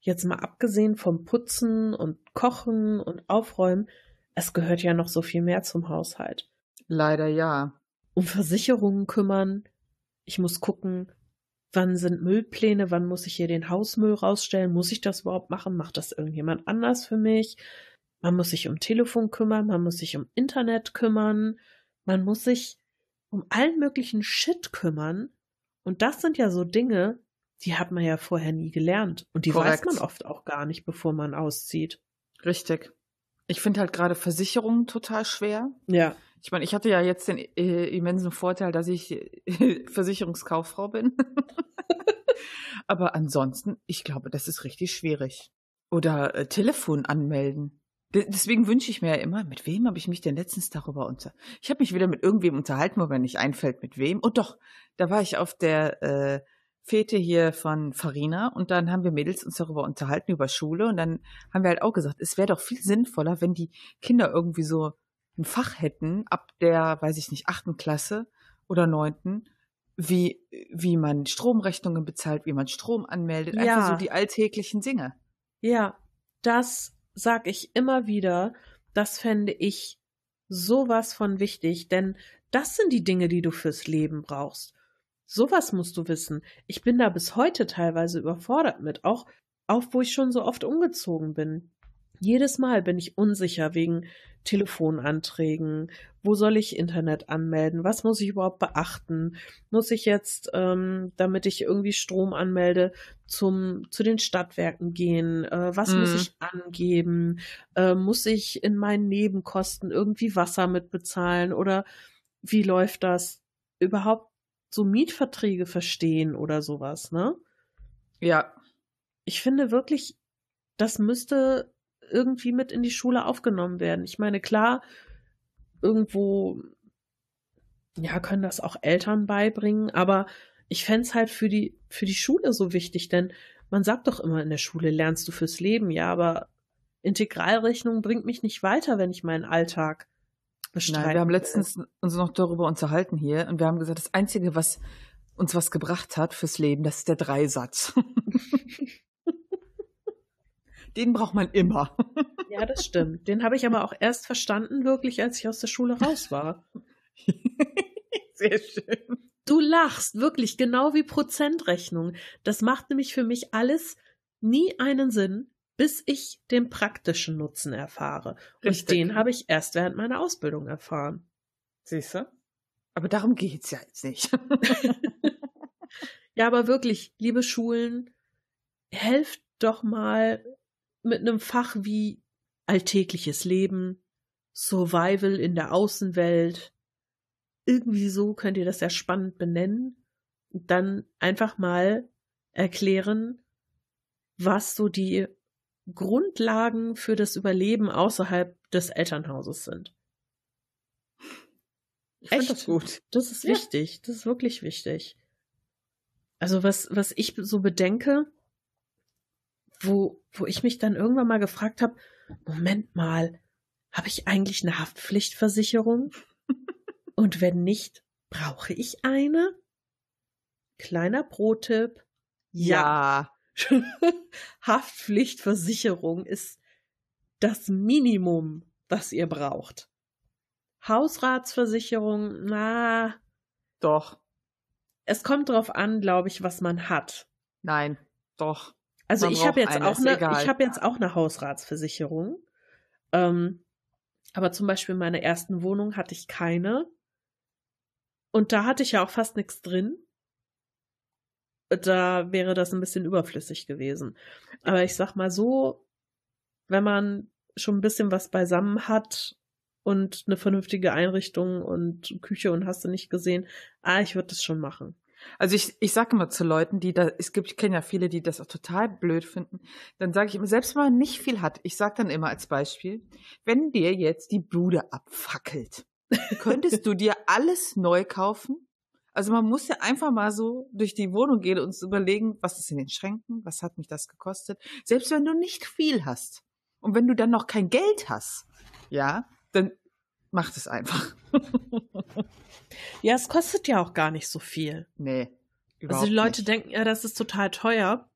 jetzt mal abgesehen vom Putzen und Kochen und Aufräumen, es gehört ja noch so viel mehr zum Haushalt. Leider ja. Um Versicherungen kümmern. Ich muss gucken, wann sind Müllpläne, wann muss ich hier den Hausmüll rausstellen, muss ich das überhaupt machen, macht das irgendjemand anders für mich? Man muss sich um Telefon kümmern, man muss sich um Internet kümmern, man muss sich um allen möglichen Shit kümmern. Und das sind ja so Dinge, die hat man ja vorher nie gelernt. Und die Korrekt. weiß man oft auch gar nicht, bevor man auszieht. Richtig. Ich finde halt gerade Versicherungen total schwer. Ja. Ich meine, ich hatte ja jetzt den äh, immensen Vorteil, dass ich äh, Versicherungskauffrau bin. Aber ansonsten, ich glaube, das ist richtig schwierig. Oder äh, Telefon anmelden. D deswegen wünsche ich mir ja immer, mit wem habe ich mich denn letztens darüber unter... Ich habe mich wieder mit irgendwem unterhalten, wo mir nicht einfällt, mit wem. Und doch, da war ich auf der äh, Fete hier von Farina und dann haben wir Mädels uns darüber unterhalten, über Schule und dann haben wir halt auch gesagt, es wäre doch viel sinnvoller, wenn die Kinder irgendwie so ein Fach hätten, ab der, weiß ich nicht, achten Klasse oder neunten, wie, wie man Stromrechnungen bezahlt, wie man Strom anmeldet, ja. einfach so die alltäglichen Dinge. Ja, das sag ich immer wieder, das fände ich sowas von wichtig, denn das sind die Dinge, die du fürs Leben brauchst. Sowas musst du wissen. Ich bin da bis heute teilweise überfordert mit, auch, auch wo ich schon so oft umgezogen bin. Jedes Mal bin ich unsicher wegen Telefonanträgen. Wo soll ich Internet anmelden? Was muss ich überhaupt beachten? Muss ich jetzt, ähm, damit ich irgendwie Strom anmelde, zum, zu den Stadtwerken gehen? Äh, was mm. muss mhm. ich angeben? Äh, muss ich in meinen Nebenkosten irgendwie Wasser mitbezahlen? Oder wie läuft das? Überhaupt so Mietverträge verstehen oder sowas, ne? Ja. Ich finde wirklich, das müsste irgendwie mit in die Schule aufgenommen werden. Ich meine, klar, irgendwo, ja, können das auch Eltern beibringen, aber ich fände es halt für die, für die Schule so wichtig, denn man sagt doch immer in der Schule, lernst du fürs Leben, ja, aber Integralrechnung bringt mich nicht weiter, wenn ich meinen Alltag bestreite. Nein, wir haben letztens uns noch darüber unterhalten hier und wir haben gesagt, das Einzige, was uns was gebracht hat fürs Leben, das ist der Dreisatz. Den braucht man immer. Ja, das stimmt. Den habe ich aber auch erst verstanden, wirklich, als ich aus der Schule raus war. Sehr schön. Du lachst, wirklich, genau wie Prozentrechnung. Das macht nämlich für mich alles nie einen Sinn, bis ich den praktischen Nutzen erfahre. Und Richtig. den habe ich erst während meiner Ausbildung erfahren. Siehst du? Aber darum geht es ja jetzt nicht. ja, aber wirklich, liebe Schulen, helft doch mal mit einem Fach wie alltägliches Leben, Survival in der Außenwelt. Irgendwie so könnt ihr das ja spannend benennen. Und dann einfach mal erklären, was so die Grundlagen für das Überleben außerhalb des Elternhauses sind. Ich Echt? das gut. Das ist ja. wichtig. Das ist wirklich wichtig. Also was, was ich so bedenke, wo, wo ich mich dann irgendwann mal gefragt habe, Moment mal, habe ich eigentlich eine Haftpflichtversicherung? Und wenn nicht, brauche ich eine? Kleiner Pro-Tipp. Ja. ja. Haftpflichtversicherung ist das Minimum, was ihr braucht. Hausratsversicherung, na. Doch. Es kommt drauf an, glaube ich, was man hat. Nein, doch. Also ich habe jetzt auch eine, ich habe jetzt auch eine Hausratsversicherung. Ähm, aber zum Beispiel in meiner ersten Wohnung hatte ich keine. Und da hatte ich ja auch fast nichts drin. Da wäre das ein bisschen überflüssig gewesen. Aber ich sag mal so, wenn man schon ein bisschen was beisammen hat und eine vernünftige Einrichtung und Küche und hast du nicht gesehen, ah, ich würde das schon machen. Also ich, ich sage immer zu Leuten, die da, es gibt, ich kenne ja viele, die das auch total blöd finden, dann sage ich immer, selbst wenn man nicht viel hat, ich sage dann immer als Beispiel, wenn dir jetzt die Bude abfackelt, könntest du dir alles neu kaufen? Also man muss ja einfach mal so durch die Wohnung gehen und überlegen, was ist in den Schränken, was hat mich das gekostet, selbst wenn du nicht viel hast. Und wenn du dann noch kein Geld hast, ja, dann macht es einfach. ja, es kostet ja auch gar nicht so viel. Nee. Also die Leute nicht. denken ja, das ist total teuer.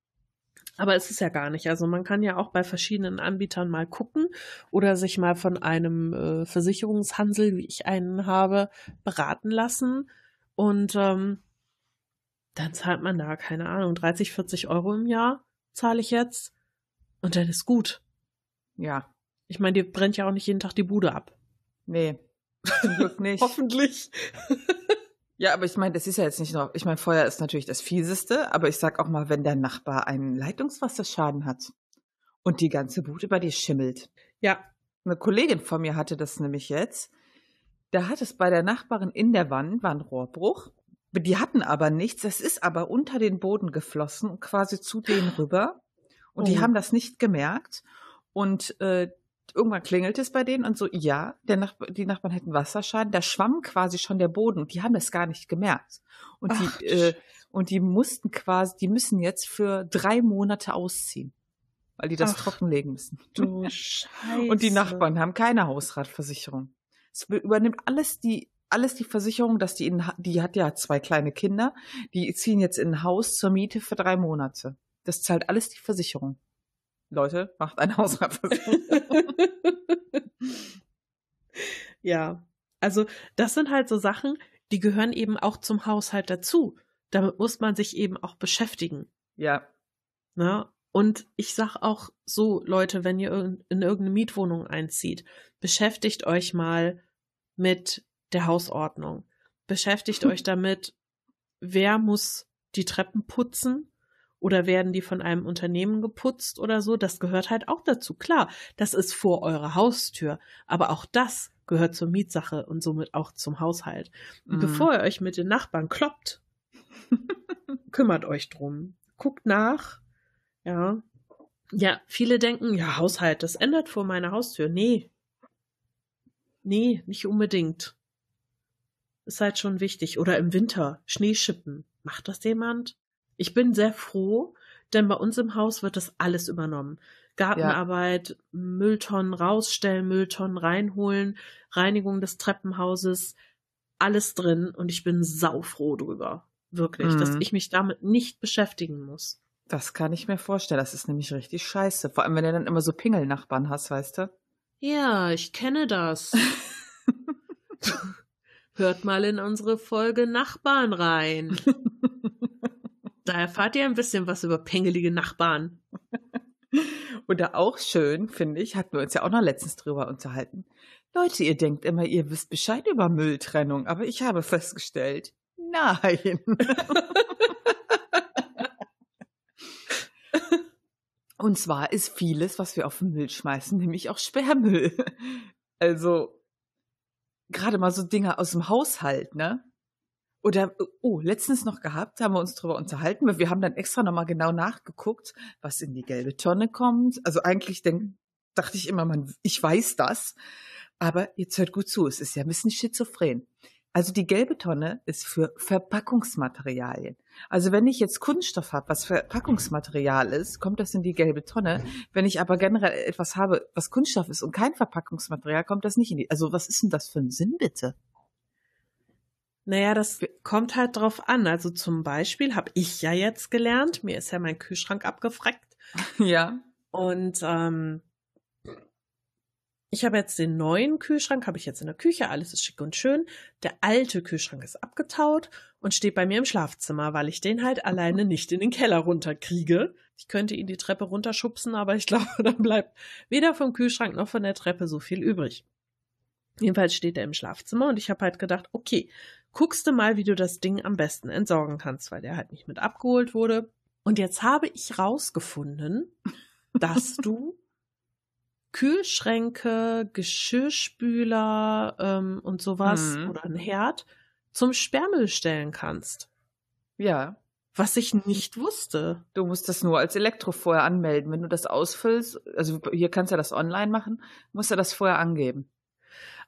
Aber es ist ja gar nicht. Also man kann ja auch bei verschiedenen Anbietern mal gucken oder sich mal von einem äh, Versicherungshansel, wie ich einen habe, beraten lassen. Und ähm, dann zahlt man da, keine Ahnung, 30, 40 Euro im Jahr zahle ich jetzt. Und dann ist gut. Ja. Ich meine, dir brennt ja auch nicht jeden Tag die Bude ab. Nee, zum Glück nicht. Hoffentlich. ja, aber ich meine, das ist ja jetzt nicht noch, ich meine, Feuer ist natürlich das Fieseste, aber ich sag auch mal, wenn der Nachbar einen Leitungswasserschaden hat und die ganze Bude bei dir schimmelt. Ja. Eine Kollegin von mir hatte das nämlich jetzt. Da hat es bei der Nachbarin in der Wand, war ein Rohrbruch. Die hatten aber nichts, das ist aber unter den Boden geflossen, quasi zu denen rüber. Und oh. die haben das nicht gemerkt. Und äh, irgendwann klingelt es bei denen und so, ja, der Nachbar, die Nachbarn hätten Wasserschaden, da schwamm quasi schon der Boden die haben es gar nicht gemerkt. Und Ach, die, äh, und die mussten quasi, die müssen jetzt für drei Monate ausziehen, weil die das Ach, trockenlegen müssen. Du Scheiße. Und die Nachbarn haben keine Hausratversicherung. Es übernimmt alles die, alles die Versicherung, dass die in, die hat ja zwei kleine Kinder, die ziehen jetzt in ein Haus zur Miete für drei Monate. Das zahlt alles die Versicherung. Leute, macht eine Hausratversicherung. ja, also das sind halt so Sachen, die gehören eben auch zum Haushalt dazu. Damit muss man sich eben auch beschäftigen. Ja. Na, ne? und ich sag auch so, Leute, wenn ihr in irgendeine Mietwohnung einzieht, beschäftigt euch mal mit der Hausordnung. Beschäftigt euch damit, wer muss die Treppen putzen, oder werden die von einem Unternehmen geputzt oder so? Das gehört halt auch dazu. Klar, das ist vor eurer Haustür. Aber auch das gehört zur Mietsache und somit auch zum Haushalt. Mhm. bevor ihr euch mit den Nachbarn kloppt, kümmert euch drum. Guckt nach. Ja. Ja, viele denken, ja, Haushalt, das ändert vor meiner Haustür. Nee. Nee, nicht unbedingt. Ist halt schon wichtig. Oder im Winter, Schneeschippen. Macht das jemand? Ich bin sehr froh, denn bei uns im Haus wird das alles übernommen. Gartenarbeit, ja. Mülltonnen rausstellen, Mülltonnen reinholen, Reinigung des Treppenhauses, alles drin und ich bin saufroh drüber. Wirklich, mhm. dass ich mich damit nicht beschäftigen muss. Das kann ich mir vorstellen. Das ist nämlich richtig scheiße. Vor allem, wenn du dann immer so Pingelnachbarn hast, weißt du? Ja, ich kenne das. Hört mal in unsere Folge Nachbarn rein. da erfahrt ihr ein bisschen was über pingelige Nachbarn. Oder auch schön, finde ich, hatten wir uns ja auch noch letztens drüber unterhalten. Leute, ihr denkt immer, ihr wisst Bescheid über Mülltrennung, aber ich habe festgestellt, nein. Und zwar ist vieles, was wir auf den Müll schmeißen, nämlich auch Sperrmüll. Also gerade mal so Dinge aus dem Haushalt, ne? Oder, oh, letztens noch gehabt, haben wir uns drüber unterhalten. Wir haben dann extra nochmal genau nachgeguckt, was in die gelbe Tonne kommt. Also eigentlich denk, dachte ich immer, man, ich weiß das. Aber jetzt hört gut zu, es ist ja ein bisschen schizophren. Also die gelbe Tonne ist für Verpackungsmaterialien. Also wenn ich jetzt Kunststoff habe, was Verpackungsmaterial ist, kommt das in die gelbe Tonne. Wenn ich aber generell etwas habe, was Kunststoff ist und kein Verpackungsmaterial, kommt das nicht in die. Also was ist denn das für ein Sinn bitte? Naja, das kommt halt drauf an. Also zum Beispiel habe ich ja jetzt gelernt, mir ist ja mein Kühlschrank abgefreckt. Ja. Und ähm, ich habe jetzt den neuen Kühlschrank, habe ich jetzt in der Küche, alles ist schick und schön. Der alte Kühlschrank ist abgetaut und steht bei mir im Schlafzimmer, weil ich den halt alleine nicht in den Keller runterkriege. Ich könnte ihn die Treppe runterschubsen, aber ich glaube, dann bleibt weder vom Kühlschrank noch von der Treppe so viel übrig. Jedenfalls steht er im Schlafzimmer und ich habe halt gedacht, okay, guckst du mal, wie du das Ding am besten entsorgen kannst, weil der halt nicht mit abgeholt wurde. Und jetzt habe ich rausgefunden, dass du Kühlschränke, Geschirrspüler ähm, und sowas mhm. oder ein Herd zum Sperrmüll stellen kannst. Ja. Was ich nicht wusste. Du musst das nur als Elektro vorher anmelden. Wenn du das ausfüllst, also hier kannst du das online machen, musst du das vorher angeben.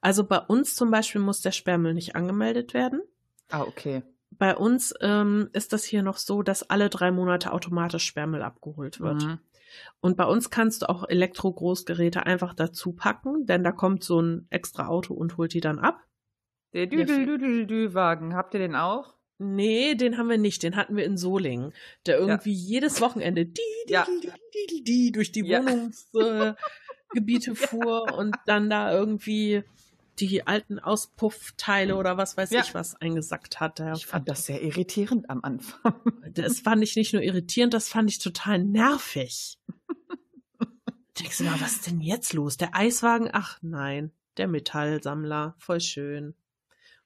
Also bei uns zum Beispiel muss der Sperrmüll nicht angemeldet werden. Ah, okay. Bei uns ähm, ist das hier noch so, dass alle drei Monate automatisch Sperrmüll abgeholt wird. Mhm. Und bei uns kannst du auch Elektro-Großgeräte einfach dazu packen, denn da kommt so ein extra Auto und holt die dann ab. Der Düdel-Düdel-Dü-Wagen, habt ihr den auch? Nee, den haben wir nicht. Den hatten wir in Solingen, der irgendwie ja. jedes Wochenende die, die, ja. die, die, durch die ja. Wohnungsgebiete fuhr und dann da irgendwie die alten Auspuffteile oder was weiß ja. ich was eingesackt hat. ich fand das sehr irritierend am Anfang. Das fand ich nicht nur irritierend, das fand ich total nervig. Denkst du mal, was ist denn jetzt los? Der Eiswagen? Ach nein, der Metallsammler. Voll schön.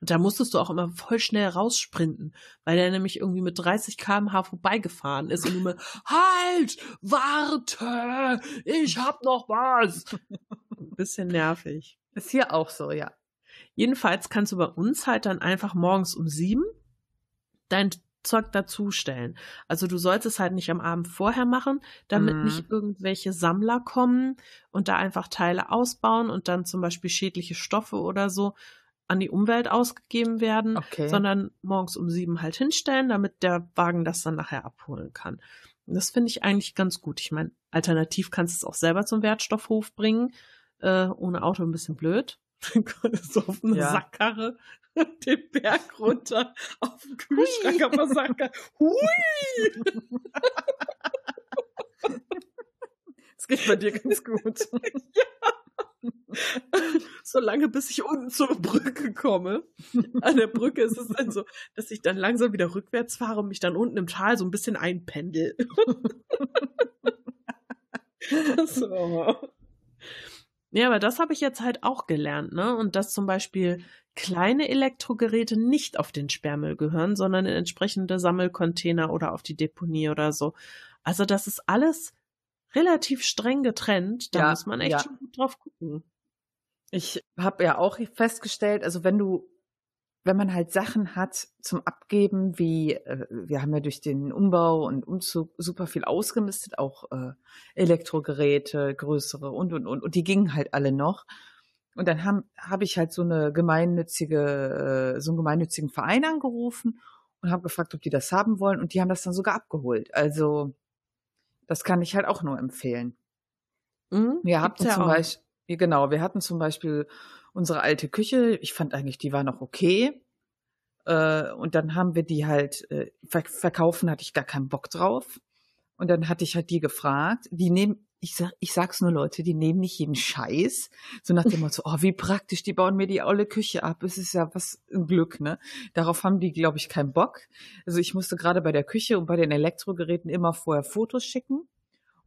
Und da musstest du auch immer voll schnell raussprinten, weil der nämlich irgendwie mit 30 km/h vorbeigefahren ist und immer, halt, warte, ich hab noch was. Ein bisschen nervig. Ist hier auch so, ja. Jedenfalls kannst du bei uns halt dann einfach morgens um sieben dein Zeug dazustellen. Also du sollst es halt nicht am Abend vorher machen, damit mhm. nicht irgendwelche Sammler kommen und da einfach Teile ausbauen und dann zum Beispiel schädliche Stoffe oder so an die Umwelt ausgegeben werden, okay. sondern morgens um sieben halt hinstellen, damit der Wagen das dann nachher abholen kann. Und das finde ich eigentlich ganz gut. Ich meine, alternativ kannst du es auch selber zum Wertstoffhof bringen äh, ohne Auto ein bisschen blöd. so auf eine ja. Sackkarre den Berg runter auf dem Kühlschrank auf der Sackkarre. Hui! Das geht bei dir ganz gut. ja. Solange bis ich unten zur Brücke komme. An der Brücke ist es dann so, dass ich dann langsam wieder rückwärts fahre und mich dann unten im Tal so ein bisschen einpendel. so. Ja, aber das habe ich jetzt halt auch gelernt, ne? Und dass zum Beispiel kleine Elektrogeräte nicht auf den Sperrmüll gehören, sondern in entsprechende Sammelcontainer oder auf die Deponie oder so. Also das ist alles relativ streng getrennt. Da ja, muss man echt ja. schon gut drauf gucken. Ich habe ja auch festgestellt, also wenn du, wenn man halt Sachen hat zum Abgeben, wie äh, wir haben ja durch den Umbau und Umzug super viel ausgemistet, auch äh, Elektrogeräte, größere und und und und die gingen halt alle noch. Und dann habe hab ich halt so eine gemeinnützige, äh, so einen gemeinnützigen Verein angerufen und habe gefragt, ob die das haben wollen. Und die haben das dann sogar abgeholt. Also das kann ich halt auch nur empfehlen. Mhm, wir hatten zum Beispiel, genau, wir hatten zum Beispiel unsere alte Küche. Ich fand eigentlich, die war noch okay. Äh, und dann haben wir die halt äh, verkaufen, hatte ich gar keinen Bock drauf. Und dann hatte ich halt die gefragt. Die nehmen, ich sag, ich sag's nur Leute, die nehmen nicht jeden Scheiß, so nach dem Motto, oh, wie praktisch, die bauen mir die aule Küche ab. Es ist ja was ein Glück, ne? Darauf haben die, glaube ich, keinen Bock. Also ich musste gerade bei der Küche und bei den Elektrogeräten immer vorher Fotos schicken.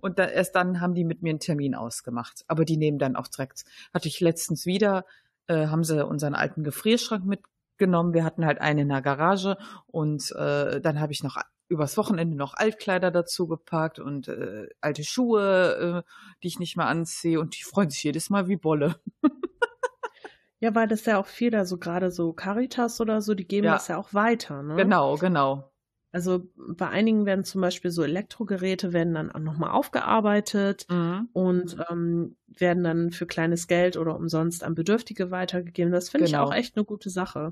Und da, erst dann haben die mit mir einen Termin ausgemacht. Aber die nehmen dann auch direkt. Hatte ich letztens wieder, äh, haben sie unseren alten Gefrierschrank mitgenommen. Wir hatten halt einen in der Garage und äh, dann habe ich noch übers Wochenende noch Altkleider dazu gepackt und äh, alte Schuhe, äh, die ich nicht mehr anziehe und die freuen sich jedes Mal wie Bolle. ja, weil das ja auch viel da so gerade so Caritas oder so, die geben ja. das ja auch weiter, ne? Genau, genau. Also bei einigen werden zum Beispiel so Elektrogeräte werden dann auch nochmal aufgearbeitet mhm. und ähm, werden dann für kleines Geld oder umsonst an Bedürftige weitergegeben. Das finde genau. ich auch echt eine gute Sache.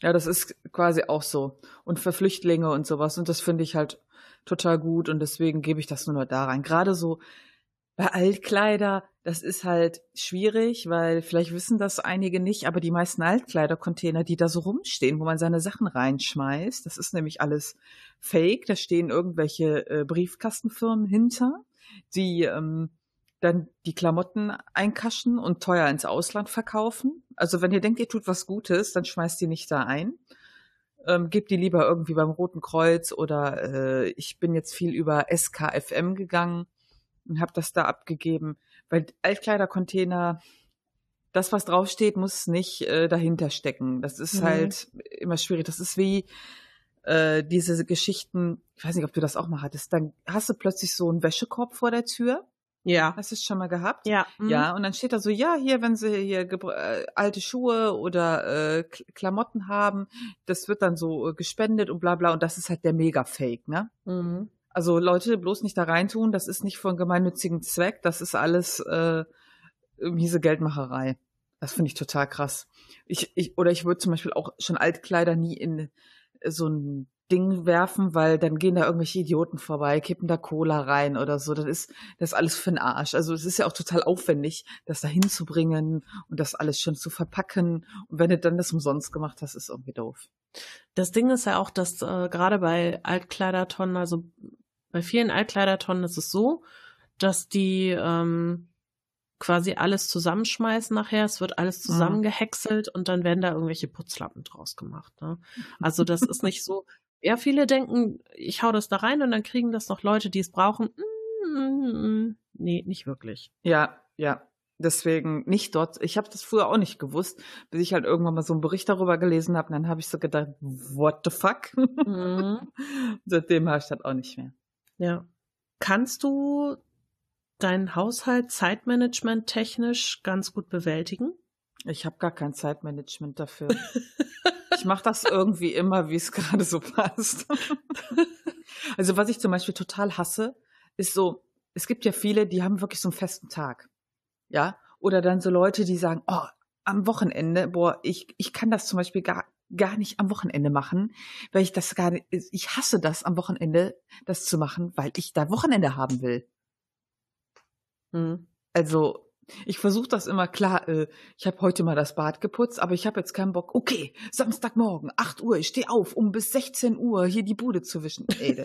Ja, das ist quasi auch so. Und für Flüchtlinge und sowas. Und das finde ich halt total gut. Und deswegen gebe ich das nur noch da rein. Gerade so bei Altkleider, das ist halt schwierig, weil vielleicht wissen das einige nicht, aber die meisten Altkleidercontainer, die da so rumstehen, wo man seine Sachen reinschmeißt, das ist nämlich alles fake. Da stehen irgendwelche äh, Briefkastenfirmen hinter, die ähm, dann die Klamotten einkaschen und teuer ins Ausland verkaufen. Also wenn ihr denkt, ihr tut was Gutes, dann schmeißt die nicht da ein. Ähm, gebt die lieber irgendwie beim Roten Kreuz oder äh, ich bin jetzt viel über SKFM gegangen und habe das da abgegeben, weil Altkleidercontainer, das was draufsteht, muss nicht äh, dahinter stecken. Das ist mhm. halt immer schwierig. Das ist wie äh, diese Geschichten, ich weiß nicht, ob du das auch mal hattest, dann hast du plötzlich so einen Wäschekorb vor der Tür ja. Hast du es schon mal gehabt? Ja. Mhm. Ja, und dann steht da so, ja, hier, wenn sie hier äh, alte Schuhe oder äh, Klamotten haben, das wird dann so äh, gespendet und bla bla. Und das ist halt der Mega-Fake, ne? Mhm. Also Leute, bloß nicht da reintun, das ist nicht von gemeinnützigen Zweck, das ist alles äh, miese Geldmacherei. Das finde ich total krass. Ich, ich, oder ich würde zum Beispiel auch schon Altkleider nie in so ein Ding werfen, weil dann gehen da irgendwelche Idioten vorbei, kippen da Cola rein oder so. Das ist, das ist alles für den Arsch. Also es ist ja auch total aufwendig, das da hinzubringen und das alles schon zu verpacken. Und wenn du dann das umsonst gemacht hast, ist irgendwie doof. Das Ding ist ja auch, dass äh, gerade bei Altkleidertonnen, also bei vielen Altkleidertonnen ist es so, dass die ähm, quasi alles zusammenschmeißen nachher. Es wird alles mhm. zusammengehäckselt und dann werden da irgendwelche Putzlappen draus gemacht. Ne? Also das ist nicht so, ja, viele denken, ich hau das da rein und dann kriegen das noch Leute, die es brauchen. Nee, nicht wirklich. Ja, ja. Deswegen nicht dort. Ich habe das früher auch nicht gewusst, bis ich halt irgendwann mal so einen Bericht darüber gelesen habe. Dann habe ich so gedacht, what the fuck? Mhm. Seitdem habe ich das auch nicht mehr. Ja. Kannst du deinen Haushalt zeitmanagement technisch ganz gut bewältigen? Ich habe gar kein Zeitmanagement dafür. Ich mache das irgendwie immer, wie es gerade so passt. also was ich zum Beispiel total hasse, ist so, es gibt ja viele, die haben wirklich so einen festen Tag. Ja. Oder dann so Leute, die sagen, oh, am Wochenende, boah, ich, ich kann das zum Beispiel gar, gar nicht am Wochenende machen, weil ich das gar nicht, ich hasse das am Wochenende, das zu machen, weil ich da Wochenende haben will. Mhm. Also, ich versuche das immer klar. Äh, ich habe heute mal das Bad geputzt, aber ich habe jetzt keinen Bock. Okay, Samstagmorgen, 8 Uhr, ich stehe auf, um bis 16 Uhr hier die Bude zu wischen. Ey,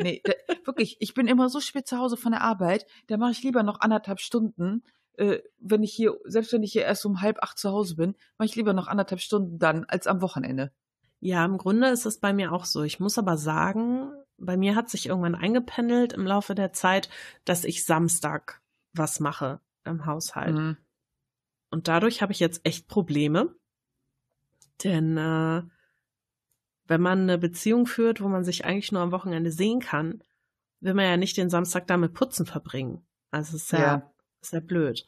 nee, da, wirklich, ich bin immer so spät zu Hause von der Arbeit, da mache ich lieber noch anderthalb Stunden. Äh, wenn ich hier, selbst wenn ich hier erst um halb acht zu Hause bin, mache ich lieber noch anderthalb Stunden dann als am Wochenende. Ja, im Grunde ist es bei mir auch so. Ich muss aber sagen, bei mir hat sich irgendwann eingependelt im Laufe der Zeit, dass ich Samstag was mache im Haushalt. Mhm. Und dadurch habe ich jetzt echt Probleme. Denn äh, wenn man eine Beziehung führt, wo man sich eigentlich nur am Wochenende sehen kann, will man ja nicht den Samstag damit Putzen verbringen. Also ist ja, ja. Ist ja blöd.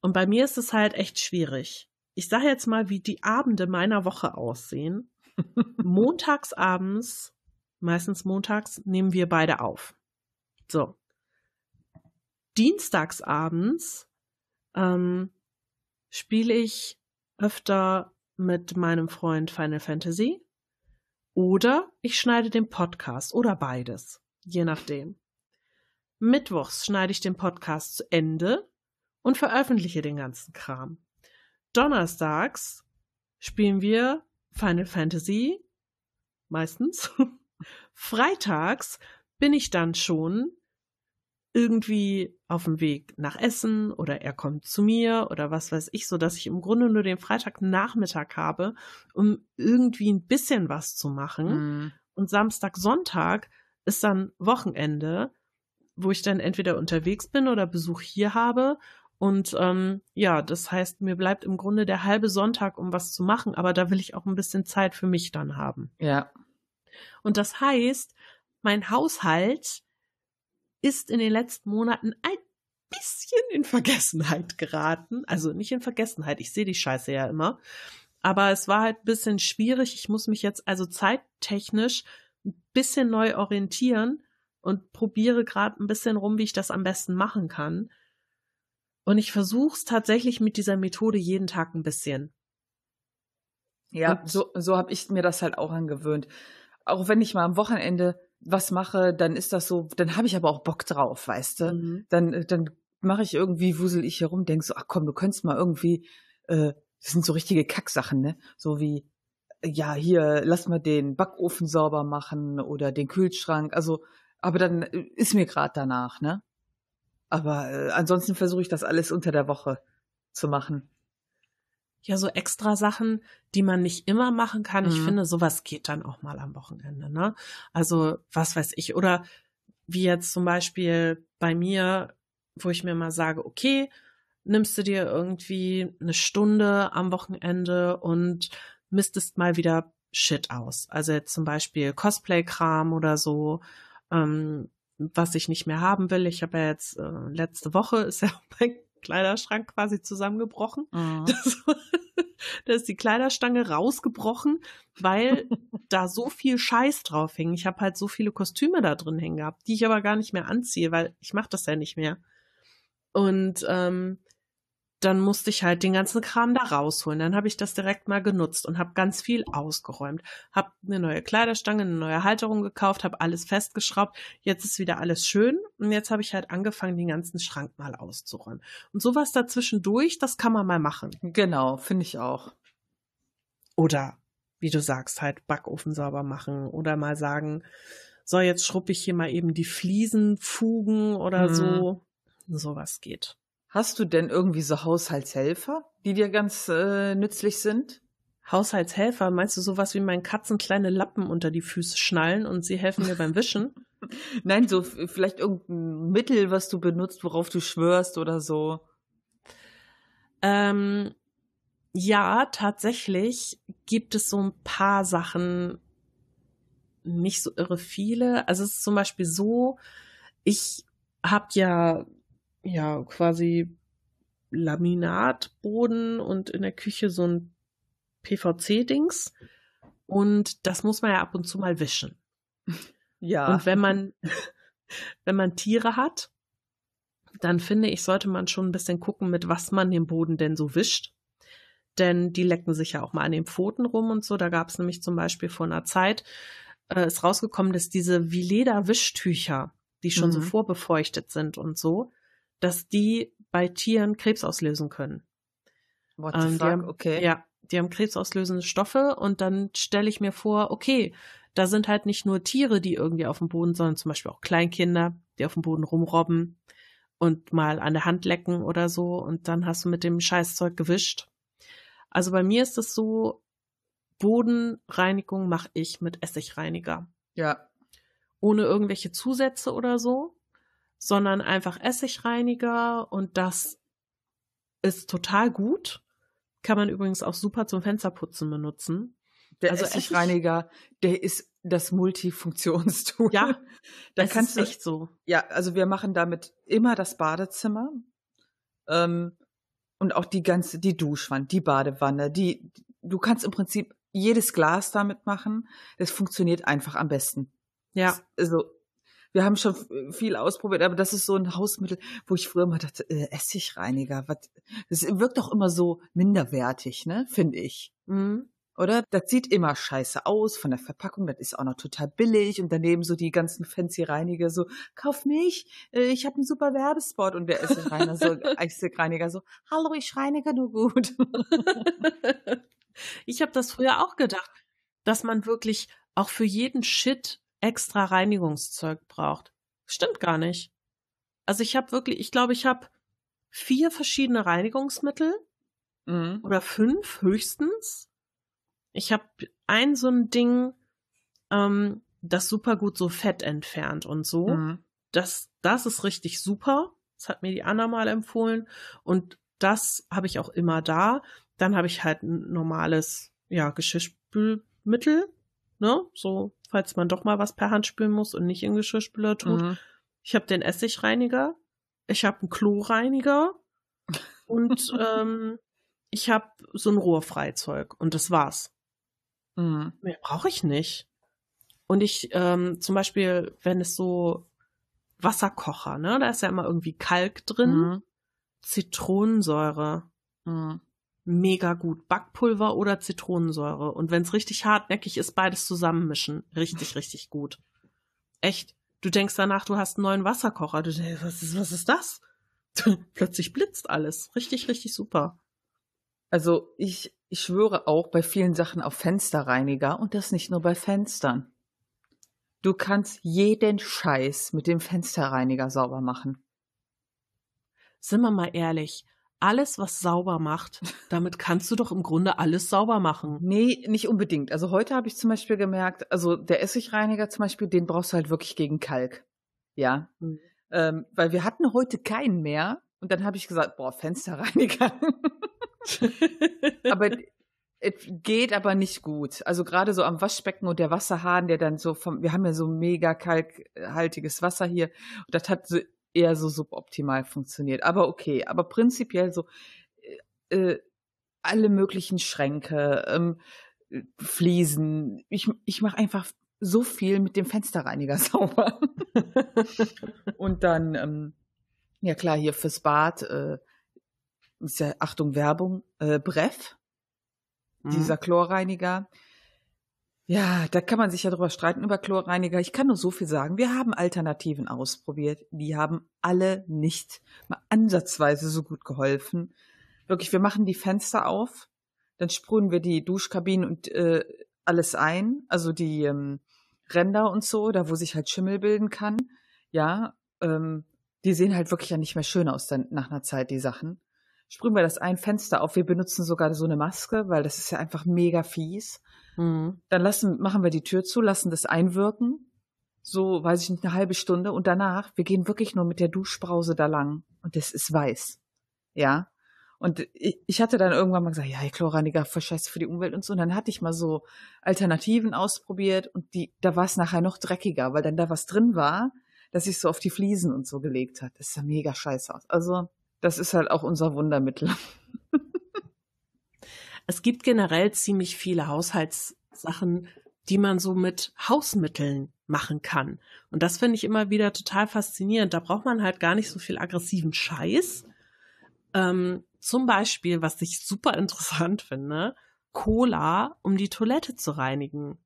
Und bei mir ist es halt echt schwierig. Ich sage jetzt mal, wie die Abende meiner Woche aussehen. Montags abends, meistens montags, nehmen wir beide auf. So. Dienstags abends ähm, spiele ich öfter mit meinem Freund Final Fantasy oder ich schneide den Podcast oder beides, je nachdem. Mittwochs schneide ich den Podcast zu Ende und veröffentliche den ganzen Kram. Donnerstags spielen wir Final Fantasy, meistens. Freitags bin ich dann schon irgendwie auf dem Weg nach Essen oder er kommt zu mir oder was weiß ich, so dass ich im Grunde nur den Freitagnachmittag habe, um irgendwie ein bisschen was zu machen. Mhm. Und Samstag, Sonntag ist dann Wochenende, wo ich dann entweder unterwegs bin oder Besuch hier habe und ähm, ja, das heißt, mir bleibt im Grunde der halbe Sonntag, um was zu machen, aber da will ich auch ein bisschen Zeit für mich dann haben. Ja. Und das heißt, mein Haushalt ist in den letzten Monaten ein bisschen in Vergessenheit geraten. Also nicht in Vergessenheit, ich sehe die Scheiße ja immer. Aber es war halt ein bisschen schwierig. Ich muss mich jetzt also zeittechnisch ein bisschen neu orientieren und probiere gerade ein bisschen rum, wie ich das am besten machen kann. Und ich versuche es tatsächlich mit dieser Methode jeden Tag ein bisschen. Ja, und so, so habe ich mir das halt auch angewöhnt. Auch wenn ich mal am Wochenende was mache, dann ist das so, dann habe ich aber auch Bock drauf, weißt du? Mhm. Dann, dann mache ich irgendwie, wusel ich herum, denk so, ach komm, du könntest mal irgendwie, äh, das sind so richtige Kacksachen, ne? So wie, ja, hier, lass mal den Backofen sauber machen oder den Kühlschrank. Also, aber dann äh, ist mir gerade danach, ne? Aber äh, ansonsten versuche ich das alles unter der Woche zu machen. Ja, so extra Sachen, die man nicht immer machen kann. Mhm. Ich finde, sowas geht dann auch mal am Wochenende, ne? Also, was weiß ich. Oder wie jetzt zum Beispiel bei mir, wo ich mir mal sage, okay, nimmst du dir irgendwie eine Stunde am Wochenende und mistest mal wieder Shit aus. Also jetzt zum Beispiel Cosplay-Kram oder so. Ähm, was ich nicht mehr haben will. Ich habe ja jetzt äh, letzte Woche ist ja mein Kleiderschrank quasi zusammengebrochen. Mhm. Das, da ist die Kleiderstange rausgebrochen, weil da so viel Scheiß drauf hing. Ich habe halt so viele Kostüme da drin hängen gehabt, die ich aber gar nicht mehr anziehe, weil ich mache das ja nicht mehr. Und ähm, dann musste ich halt den ganzen Kram da rausholen. Dann habe ich das direkt mal genutzt und habe ganz viel ausgeräumt. Habe eine neue Kleiderstange, eine neue Halterung gekauft, habe alles festgeschraubt. Jetzt ist wieder alles schön und jetzt habe ich halt angefangen, den ganzen Schrank mal auszuräumen. Und sowas dazwischendurch, das kann man mal machen. Genau, finde ich auch. Oder wie du sagst, halt Backofen sauber machen oder mal sagen, so jetzt schruppe ich hier mal eben die Fliesen, Fugen oder mhm. so. Sowas geht. Hast du denn irgendwie so Haushaltshelfer, die dir ganz äh, nützlich sind? Haushaltshelfer, meinst du sowas wie meinen Katzen kleine Lappen unter die Füße schnallen und sie helfen mir beim Wischen? Nein, so vielleicht irgendein Mittel, was du benutzt, worauf du schwörst oder so. Ähm, ja, tatsächlich gibt es so ein paar Sachen, nicht so irre viele. Also es ist zum Beispiel so, ich habe ja ja quasi Laminatboden und in der Küche so ein PVC-Dings. Und das muss man ja ab und zu mal wischen. Ja. Und wenn man, wenn man Tiere hat, dann finde ich, sollte man schon ein bisschen gucken, mit was man den Boden denn so wischt. Denn die lecken sich ja auch mal an den Pfoten rum und so. Da gab es nämlich zum Beispiel vor einer Zeit, äh, ist rausgekommen, dass diese wie Leder-Wischtücher, die schon mhm. so vorbefeuchtet sind und so, dass die bei Tieren Krebs auslösen können. What the ähm, fuck? Haben, okay. Ja, die haben krebsauslösende Stoffe und dann stelle ich mir vor, okay, da sind halt nicht nur Tiere, die irgendwie auf dem Boden, sondern zum Beispiel auch Kleinkinder, die auf dem Boden rumrobben und mal an der Hand lecken oder so und dann hast du mit dem Scheißzeug gewischt. Also bei mir ist es so, Bodenreinigung mache ich mit Essigreiniger. Ja. Ohne irgendwelche Zusätze oder so sondern einfach Essigreiniger und das ist total gut. Kann man übrigens auch super zum Fensterputzen benutzen. Der also Essigreiniger, Essig, der ist das Multifunktionstool. Ja, da das kannst ist du, echt so. Ja, also wir machen damit immer das Badezimmer. Ähm, Und auch die ganze, die Duschwand, die Badewanne, die, du kannst im Prinzip jedes Glas damit machen. Das funktioniert einfach am besten. Ja. Also, wir haben schon viel ausprobiert, aber das ist so ein Hausmittel, wo ich früher immer dachte, äh, Essigreiniger, was, das wirkt doch immer so minderwertig, ne, finde ich. Mhm. Oder? Das sieht immer scheiße aus von der Verpackung, das ist auch noch total billig und daneben so die ganzen fancy Reiniger so, kauf mich, äh, ich habe einen super Werbespot und der Essigreiniger so, Essigreiniger so, hallo, ich reinige nur gut. ich habe das früher auch gedacht, dass man wirklich auch für jeden Shit extra Reinigungszeug braucht. Stimmt gar nicht. Also ich habe wirklich, ich glaube, ich habe vier verschiedene Reinigungsmittel mhm. oder fünf höchstens. Ich habe ein so ein Ding, ähm, das super gut so Fett entfernt und so. Mhm. Das, das ist richtig super. Das hat mir die Anna mal empfohlen. Und das habe ich auch immer da. Dann habe ich halt ein normales, ja, Geschirrspülmittel. Ne? So, falls man doch mal was per Hand spülen muss und nicht in Geschirrspüler tut. Mhm. Ich habe den Essigreiniger. Ich habe einen Kloreiniger. und ähm, ich habe so ein Rohrfreizeug. Und das war's. Mhm. Mehr brauche ich nicht. Und ich, ähm, zum Beispiel, wenn es so Wasserkocher, ne, da ist ja immer irgendwie Kalk drin, Mhm. Zitronensäure, Mhm. Mega gut. Backpulver oder Zitronensäure. Und wenn es richtig hartnäckig ist, beides zusammenmischen. Richtig, richtig gut. Echt. Du denkst danach, du hast einen neuen Wasserkocher. Du denkst, was ist, was ist das? Plötzlich blitzt alles. Richtig, richtig super. Also ich, ich schwöre auch bei vielen Sachen auf Fensterreiniger und das nicht nur bei Fenstern. Du kannst jeden Scheiß mit dem Fensterreiniger sauber machen. Sind wir mal ehrlich. Alles, was sauber macht, damit kannst du doch im Grunde alles sauber machen. Nee, nicht unbedingt. Also heute habe ich zum Beispiel gemerkt, also der Essigreiniger zum Beispiel, den brauchst du halt wirklich gegen Kalk. Ja. Mhm. Ähm, weil wir hatten heute keinen mehr. Und dann habe ich gesagt, boah, Fensterreiniger. aber es geht aber nicht gut. Also gerade so am Waschbecken und der Wasserhahn, der dann so vom, wir haben ja so mega kalkhaltiges Wasser hier. Und das hat so eher so suboptimal funktioniert. Aber okay, aber prinzipiell so äh, äh, alle möglichen Schränke, ähm, Fliesen. Ich, ich mache einfach so viel mit dem Fensterreiniger sauber. und dann, ähm, ja klar, hier fürs Bad, äh, ist ja, Achtung, Werbung, äh, Bref, Mhm. dieser Chlorreiniger. Ja, da kann man sich ja drüber streiten über Chlorreiniger. Ich kann nur so viel sagen. Wir haben Alternativen ausprobiert. Die haben alle nicht mal ansatzweise so gut geholfen. Wirklich, wir machen die Fenster auf, dann sprühen wir die Duschkabinen und äh, alles ein, also die ähm, Ränder und so, da wo sich halt Schimmel bilden kann. Ja, ähm, die sehen halt wirklich ja nicht mehr schön aus dann nach einer Zeit, die Sachen. Sprühen wir das ein Fenster auf. Wir benutzen sogar so eine Maske, weil das ist ja einfach mega fies. Mhm. Dann lassen, machen wir die Tür zu, lassen das einwirken. So, weiß ich nicht, eine halbe Stunde. Und danach, wir gehen wirklich nur mit der Duschbrause da lang. Und das ist weiß. Ja. Und ich, ich hatte dann irgendwann mal gesagt, ja, Chlorreiniger voll scheiße für die Umwelt und so. Und dann hatte ich mal so Alternativen ausprobiert und die, da war es nachher noch dreckiger, weil dann da was drin war, dass sich so auf die Fliesen und so gelegt hat. Das sah mega scheiße aus. Also, das ist halt auch unser Wundermittel. Es gibt generell ziemlich viele Haushaltssachen, die man so mit Hausmitteln machen kann. Und das finde ich immer wieder total faszinierend. Da braucht man halt gar nicht so viel aggressiven Scheiß. Ähm, zum Beispiel, was ich super interessant finde, Cola, um die Toilette zu reinigen.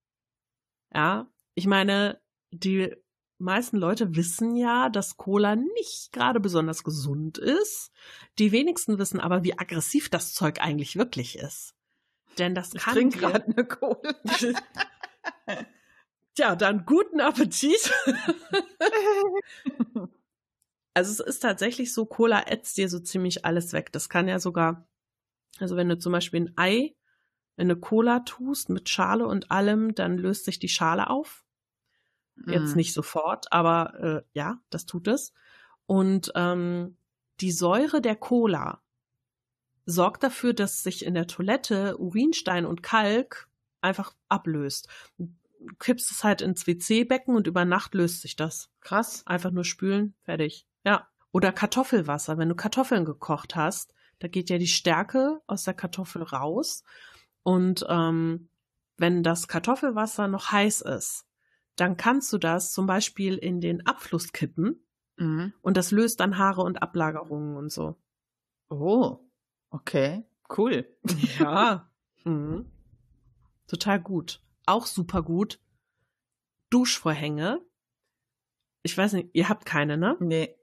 Ja, ich meine, die meisten Leute wissen ja, dass Cola nicht gerade besonders gesund ist. Die wenigsten wissen aber, wie aggressiv das Zeug eigentlich wirklich ist. Denn das Ich kann trinke dir- gerade eine Cola. Tja, dann guten Appetit. also es ist tatsächlich so, Cola ätzt dir so ziemlich alles weg. Das kann ja sogar, also wenn du zum Beispiel ein Ei in eine Cola tust mit Schale und allem, dann löst sich die Schale auf. Jetzt Mm. nicht sofort, aber äh, ja, das tut es. Und ähm, die Säure der Cola sorgt dafür, dass sich in der Toilette Urinstein und Kalk einfach ablöst. Du kippst es halt ins WC-Becken und über Nacht löst sich das. Krass. Einfach nur spülen, fertig. Ja. Oder Kartoffelwasser. Wenn du Kartoffeln gekocht hast, Da geht ja die Stärke aus der Kartoffel raus. Und ähm, wenn das Kartoffelwasser noch heiß ist, dann kannst du das zum Beispiel in den Abfluss kippen mhm. und das löst dann Haare und Ablagerungen und so. Oh, okay, cool. Ja, mhm. total gut. Auch super gut. Duschvorhänge. Ich weiß nicht, ihr habt keine, ne? Nee.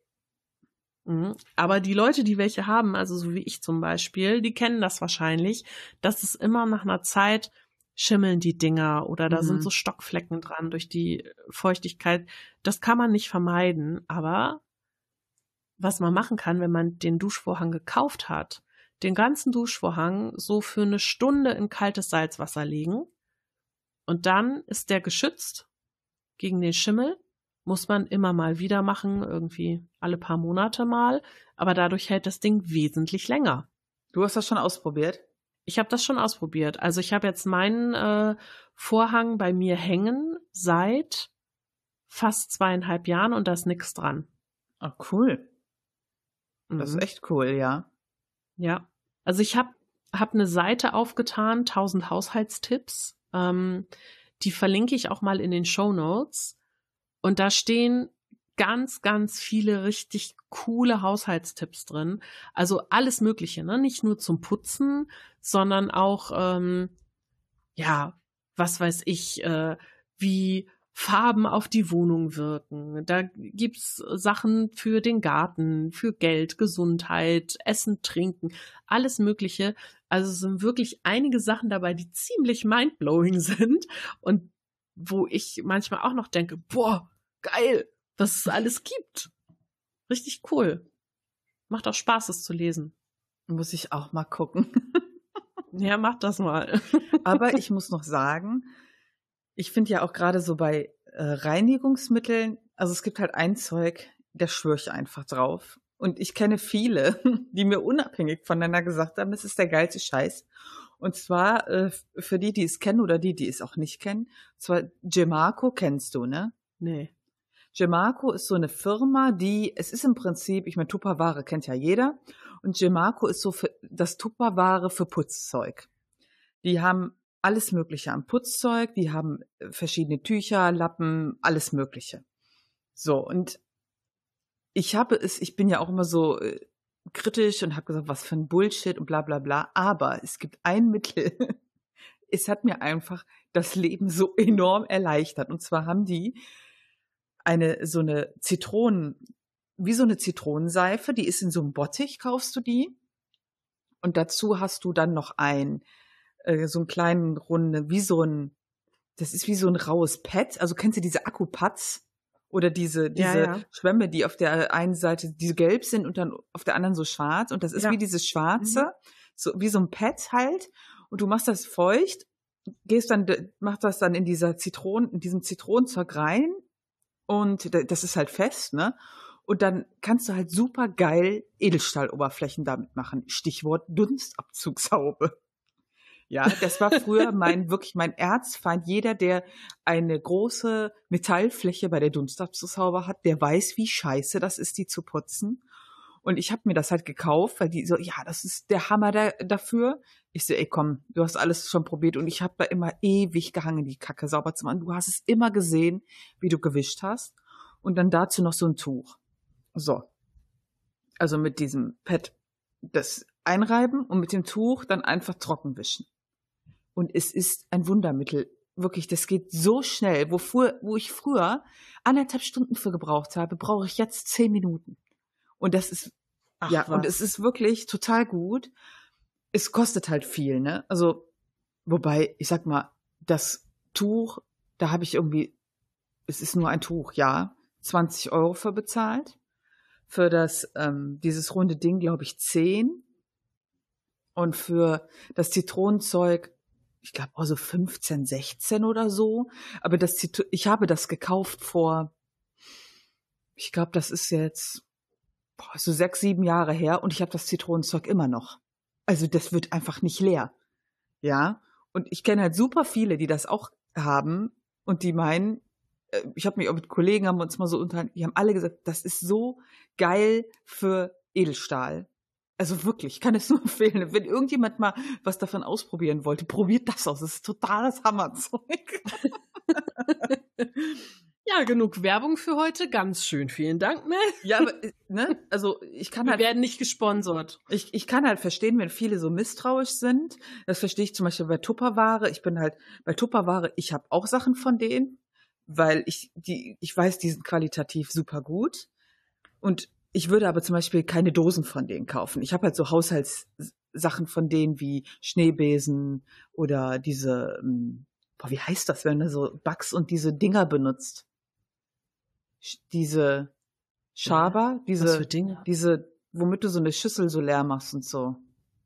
Mhm. Aber die Leute, die welche haben, also so wie ich zum Beispiel, die kennen das wahrscheinlich, dass es immer nach einer Zeit schimmeln die Dinger oder da mhm. sind so Stockflecken dran durch die Feuchtigkeit. Das kann man nicht vermeiden, aber was man machen kann, wenn man den Duschvorhang gekauft hat, den ganzen Duschvorhang so für eine Stunde in kaltes Salzwasser legen und dann ist der geschützt gegen den Schimmel. Muss man immer mal wieder machen, irgendwie alle paar Monate mal, aber dadurch hält das Ding wesentlich länger. Du hast das schon ausprobiert? Ich habe das schon ausprobiert. Also ich habe jetzt meinen äh, Vorhang bei mir hängen seit fast zweieinhalb Jahren und da ist nichts dran. Ah, cool. Das mhm. ist echt cool, ja. Ja. Also ich habe hab eine Seite aufgetan, 1000 Haushaltstipps. Ähm, die verlinke ich auch mal in den Show Notes. Und da stehen ganz, ganz viele richtig coole Haushaltstipps drin. Also alles Mögliche, ne? Nicht nur zum Putzen, sondern auch, ähm, ja, was weiß ich, äh, wie Farben auf die Wohnung wirken. Da gibt's Sachen für den Garten, für Geld, Gesundheit, Essen, Trinken, alles Mögliche. Also es sind wirklich einige Sachen dabei, die ziemlich mindblowing sind und wo ich manchmal auch noch denke, boah, geil, was es alles gibt. Richtig cool. Macht auch Spaß, es zu lesen. Muss ich auch mal gucken. ja, mach das mal. Aber ich muss noch sagen, ich finde ja auch gerade so bei äh, Reinigungsmitteln, also es gibt halt ein Zeug, da schwöre ich einfach drauf. Und ich kenne viele, die mir unabhängig voneinander gesagt haben, das ist der geilste Scheiß. Und zwar äh, für die, die es kennen oder die, die es auch nicht kennen. Und zwar Gemarco kennst du, ne? Nee. Gemarco ist so eine Firma, die, es ist im Prinzip, ich meine, Tupperware kennt ja jeder. Und Gemarco ist so für, das Tupperware für Putzzeug. Die haben alles Mögliche an Putzzeug, die haben äh, verschiedene Tücher, Lappen, alles Mögliche. So, und ich habe es, ich bin ja auch immer so äh, kritisch und habe gesagt, was für ein Bullshit und bla bla bla. Aber es gibt ein Mittel. es hat mir einfach das Leben so enorm erleichtert. Und zwar haben die eine so eine Zitronen, wie so eine Zitronenseife, die ist in so einem Bottich, kaufst du die. Und dazu hast du dann noch ein, äh, so einen kleinen Runde, wie so ein, das ist wie so ein raues Pad. Also kennst du diese Akkupads? Oder diese, diese ja, ja. Schwämme, die auf der einen Seite, die gelb sind und dann auf der anderen so schwarz. Und das ist ja. wie dieses Schwarze, mhm. so wie so ein Pad halt. Und du machst das feucht, gehst dann, machst das dann in dieser Zitronen, in diesem Zitronenzeug rein und das ist halt fest, ne? Und dann kannst du halt super geil Edelstahloberflächen damit machen. Stichwort Dunstabzugshaube. Ja, das war früher mein, wirklich mein Erzfeind. Jeder, der eine große Metallfläche bei der Dunstabzugshaube hat, der weiß, wie scheiße das ist, die zu putzen. Und ich habe mir das halt gekauft, weil die so, ja, das ist der Hammer da, dafür. Ich so, ey, komm, du hast alles schon probiert und ich habe da immer ewig gehangen, die Kacke sauber zu machen. Du hast es immer gesehen, wie du gewischt hast. Und dann dazu noch so ein Tuch. So. Also mit diesem Pad das einreiben und mit dem Tuch dann einfach trocken wischen. Und es ist ein Wundermittel. Wirklich, das geht so schnell. Wo, wo ich früher anderthalb Stunden für gebraucht habe, brauche ich jetzt zehn Minuten. Und das ist, Ach, ja, was. und es ist wirklich total gut. Es kostet halt viel, ne? Also, wobei, ich sag mal, das Tuch, da habe ich irgendwie, es ist nur ein Tuch, ja, 20 Euro für bezahlt. Für das, ähm, dieses runde Ding, glaube ich, 10. Und für das Zitronenzeug, ich glaube, also 15, 16 oder so. Aber das, ich habe das gekauft vor, ich glaube, das ist jetzt boah, so sechs, sieben Jahre her und ich habe das Zitronenzeug immer noch. Also das wird einfach nicht leer. Ja. Und ich kenne halt super viele, die das auch haben und die meinen, äh, ich habe mich auch mit Kollegen haben uns mal so unterhalten, die haben alle gesagt, das ist so geil für Edelstahl. Also wirklich, ich kann es nur empfehlen. Wenn irgendjemand mal was davon ausprobieren wollte, probiert das aus. Das ist totales Hammerzeug. Ja, genug Werbung für heute. Ganz schön. Vielen Dank, Mel. Ja, aber, äh, ne, also ich kann Wir halt. werden nicht gesponsert. Ich, ich kann halt verstehen, wenn viele so misstrauisch sind. Das verstehe ich zum Beispiel bei Tupperware. Ich bin halt bei Tupperware, ich habe auch Sachen von denen, weil ich die, ich weiß, die sind qualitativ super gut. Und ich würde aber zum Beispiel keine Dosen von denen kaufen. Ich habe halt so Haushaltssachen von denen wie Schneebesen oder diese, ähm, boah, wie heißt das, wenn du so Bugs und diese Dinger benutzt? Diese Schaber, diese, diese, womit du so eine Schüssel so leer machst und so.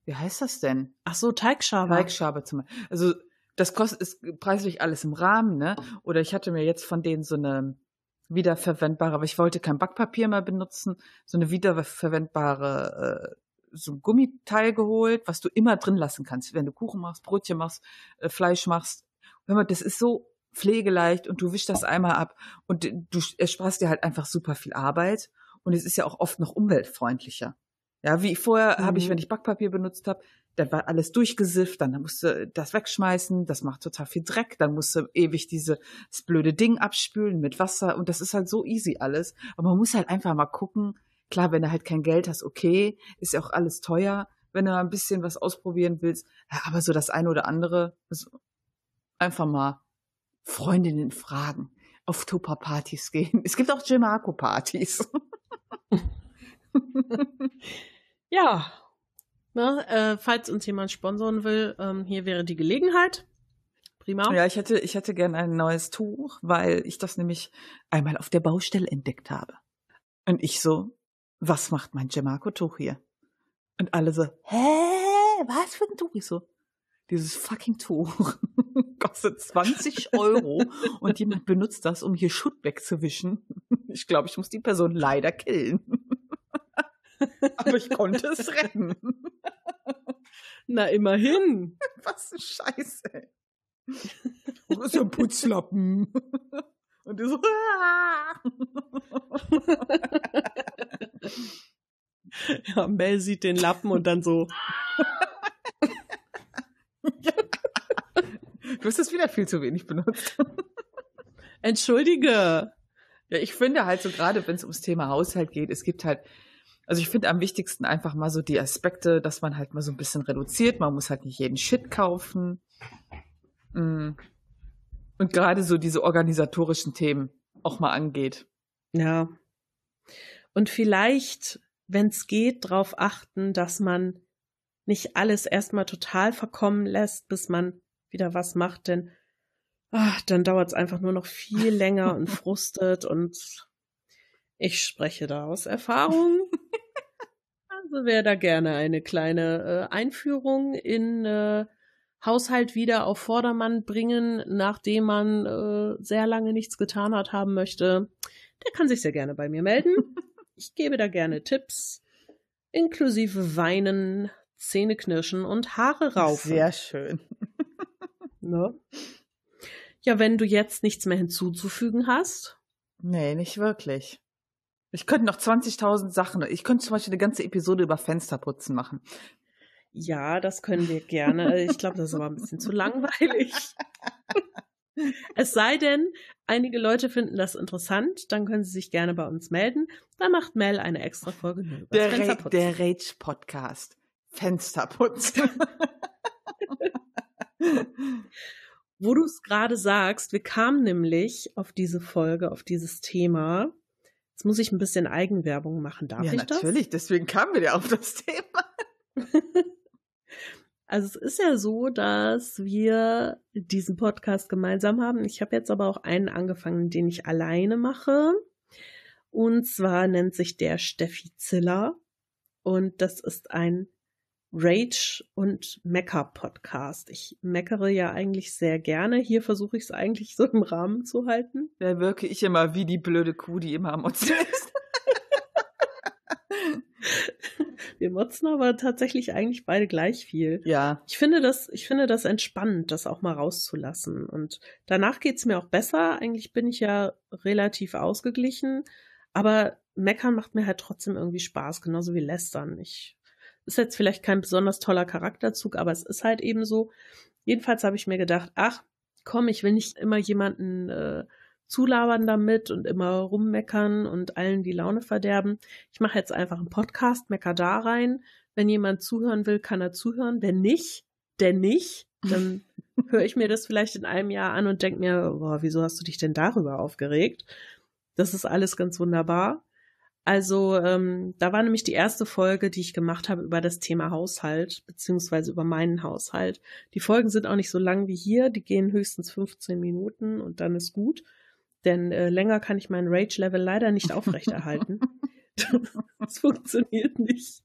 Wie heißt das denn? Ach so, Teigschaber. Teigschabe zum Beispiel. Also das kostet ist preislich alles im Rahmen, ne? Oder ich hatte mir jetzt von denen so eine wiederverwendbare, aber ich wollte kein Backpapier mehr benutzen, so eine wiederverwendbare äh, so ein Gummiteil geholt, was du immer drin lassen kannst, wenn du Kuchen machst, Brötchen machst, äh, Fleisch machst. Hör mal, das ist so pflegeleicht und du wischst das einmal ab und du ersparst dir halt einfach super viel Arbeit und es ist ja auch oft noch umweltfreundlicher. Ja, wie vorher habe ich, Mhm. wenn ich Backpapier benutzt habe, dann war alles durchgesifft, dann musst du das wegschmeißen, das macht total viel Dreck, dann musst du ewig dieses blöde Ding abspülen mit Wasser und das ist halt so easy alles. Aber man muss halt einfach mal gucken, klar, wenn du halt kein Geld hast, okay, ist ja auch alles teuer, wenn du mal ein bisschen was ausprobieren willst, aber so das eine oder andere, ist einfach mal Freundinnen fragen, auf Tupper-Partys gehen. Es gibt auch Gemarco-Partys. Ja. Na, äh, falls uns jemand sponsoren will, ähm, hier wäre die Gelegenheit. Prima. Ja, ich hätte, ich hätte gern ein neues Tuch, weil ich das nämlich einmal auf der Baustelle entdeckt habe. Und ich so, was macht mein Gemarco-Tuch hier? Und alle so, hä, was für ein Tuch? Ich so, dieses fucking Tuch kostet 20 Euro und jemand benutzt das, um hier Schutt wegzuwischen. Ich glaube, ich muss die Person leider killen. Aber ich konnte es retten. Na, immerhin. Was ein Scheiße. Wo ist der Putzlappen? Und du so. Ja, Mel sieht den Lappen und dann so, du hast es wieder viel zu wenig benutzt. entschuldige. Ja, ich finde halt so gerade, wenn es ums Thema Haushalt geht, es gibt halt, also ich finde am wichtigsten einfach mal so die Aspekte, dass man halt mal so ein bisschen reduziert. Man muss halt nicht jeden Shit kaufen. Mm. Und gerade so diese organisatorischen Themen auch mal angeht. Ja. Und vielleicht, wenn es geht, darauf achten, dass man nicht alles erstmal total verkommen lässt, bis man wieder was macht, denn ach, dann dauert es einfach nur noch viel länger und frustet und ich spreche da aus Erfahrung. Also wer da gerne eine kleine äh, Einführung in äh, Haushalt wieder auf Vordermann bringen, nachdem man äh, sehr lange nichts getan hat, haben möchte, der kann sich sehr gerne bei mir melden. Ich gebe da gerne Tipps, inklusive Weinen, Zähneknirschen und Haare raufen. Sehr schön. Ne? Ja, wenn du jetzt nichts mehr hinzuzufügen hast, Nee, nicht wirklich. Ich könnte noch 20.000 Sachen. Ich könnte zum Beispiel eine ganze Episode über Fensterputzen machen. ja, das können wir gerne. Ich glaube, das ist aber ein bisschen zu langweilig. Es sei denn, einige Leute finden das interessant, dann können sie sich gerne bei uns melden. Dann macht Mel eine extra Folge über Der, Ra Fensterputzen. der Rage-Podcast. Fensterputzen. Wo du es gerade sagst, wir kamen nämlich auf diese Folge, auf dieses Thema. Jetzt muss ich ein bisschen Eigenwerbung machen. Darf ja, ich natürlich. Deswegen kamen wir ja auf das Thema. das? Also es ist ja so, dass wir diesen Podcast gemeinsam haben. Ich habe jetzt aber auch einen angefangen, den ich alleine mache. Und zwar nennt sich der Steffi Ziller. Und das ist ein Rage- und Mecker-Podcast. Ich meckere ja eigentlich sehr gerne. Hier versuche ich es eigentlich so im Rahmen zu halten. Da wirke ich immer wie die blöde Kuh, die immer am Motzen ist. Wir motzen aber tatsächlich eigentlich beide gleich viel. Ja. Ich finde das, ich finde das entspannend, das auch mal rauszulassen. Und danach geht's mir auch besser. Eigentlich bin ich ja relativ ausgeglichen. Aber meckern macht mir halt trotzdem irgendwie Spaß, genauso wie lästern. Ich Ist jetzt vielleicht kein besonders toller Charakterzug, aber es ist halt eben so. Jedenfalls habe ich mir gedacht, ach, komm, ich will nicht immer jemanden äh, zulabern damit und immer rummeckern und allen die Laune verderben. Ich mache jetzt einfach einen Podcast, mecker da rein. Wenn jemand zuhören will, kann er zuhören. Wenn nicht, der nicht. Dann höre ich mir das vielleicht in einem Jahr an und denke mir, boah, wieso hast du dich denn darüber aufgeregt? Das ist alles ganz wunderbar. Also ähm, da war nämlich die erste Folge, die ich gemacht habe über das Thema Haushalt, beziehungsweise über meinen Haushalt. Die Folgen sind auch nicht so lang wie hier, die gehen höchstens 15 Minuten und dann ist gut. Denn äh, länger kann ich meinen Rage-Level leider nicht aufrechterhalten. das funktioniert nicht.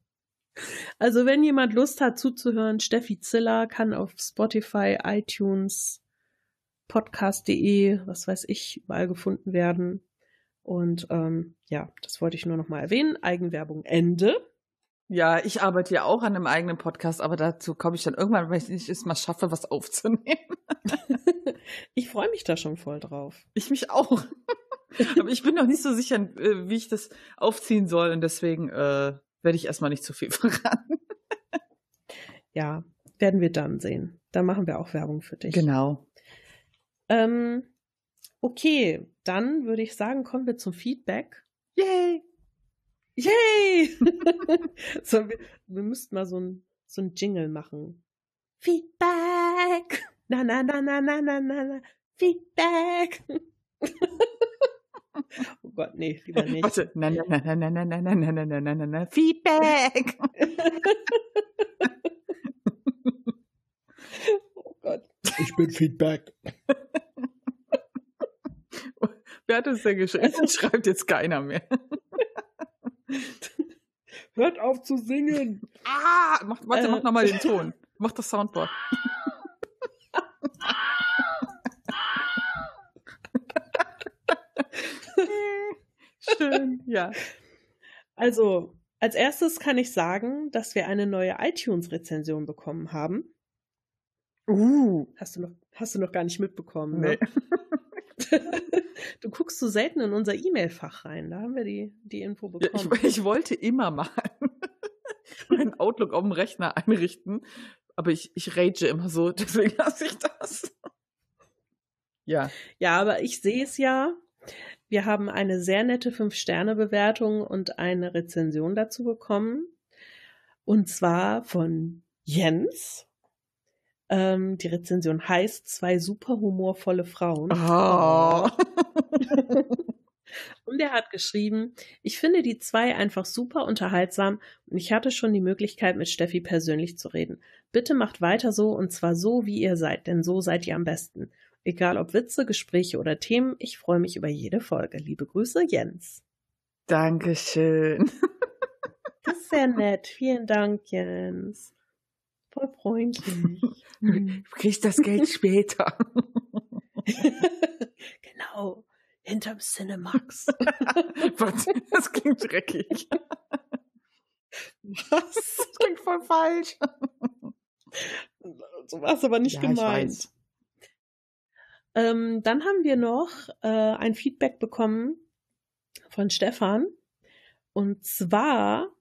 Also wenn jemand Lust hat zuzuhören, Steffi Ziller kann auf Spotify, iTunes, podcast.de, was weiß ich, überall gefunden werden. Und ähm, ja, das wollte ich nur noch mal erwähnen. Eigenwerbung Ende. Ja, ich arbeite ja auch an einem eigenen Podcast, aber dazu komme ich dann irgendwann, wenn ich es mal schaffe, was aufzunehmen. ich freue mich da schon voll drauf. Ich mich auch. aber ich bin noch nicht so sicher, äh, wie ich das aufziehen soll und deswegen äh, werde ich erstmal nicht zu viel verraten. ja, werden wir dann sehen. Da machen wir auch Werbung für dich. Genau. Ähm, Okay, dann würde ich sagen, kommen wir zum Feedback. Yay! Yay! so, wir, wir müssten mal so ein, so ein Jingle machen. Feedback! Na, na, na, na, na, na, na, na. Feedback! oh Gott, nee, lieber nicht. Warte, na, na, na, na, na, na, na, na, na, na, na, na, na, Feedback! oh Gott. Ich bin Feedback. Wer hat es denn geschrieben? Das schreibt jetzt keiner mehr. Hört auf zu singen. Ah, mach, warte, äh, mach nochmal den Ton. Mach das Soundboard. Schön, ja. Also, als erstes kann ich sagen, dass wir eine neue iTunes-Rezension bekommen haben. Uh. Hast du noch, hast du noch gar nicht mitbekommen, ne? Du guckst so selten in unser E-Mail-Fach rein. Da haben wir die, die Info bekommen. Ja, ich, ich, wollte immer mal meinen Outlook auf dem Rechner einrichten, aber ich, ich rage immer so, deswegen lasse ich das. Ja. Ja, aber ich sehe es ja. Wir haben eine sehr nette 5-Sterne-Bewertung und eine Rezension dazu bekommen. Und zwar von Jens. Ähm, die Rezension heißt Zwei super humorvolle Frauen. Oh. und er hat geschrieben, ich finde die zwei einfach super unterhaltsam und ich hatte schon die Möglichkeit, mit Steffi persönlich zu reden. Bitte macht weiter so und zwar so, wie ihr seid, denn so seid ihr am besten. Egal ob Witze, Gespräche oder Themen, ich freue mich über jede Folge. Liebe Grüße, Jens. Dankeschön. Das ist sehr nett. Vielen Dank, Jens. Voll freundlich. Du kriegst das Geld später. genau. Hinterm Cinemax. Was? Das klingt dreckig. Was? Das klingt voll falsch. So war es aber nicht ja, gemeint. Ähm, dann haben wir noch äh, ein Feedback bekommen von Stefan. Und zwar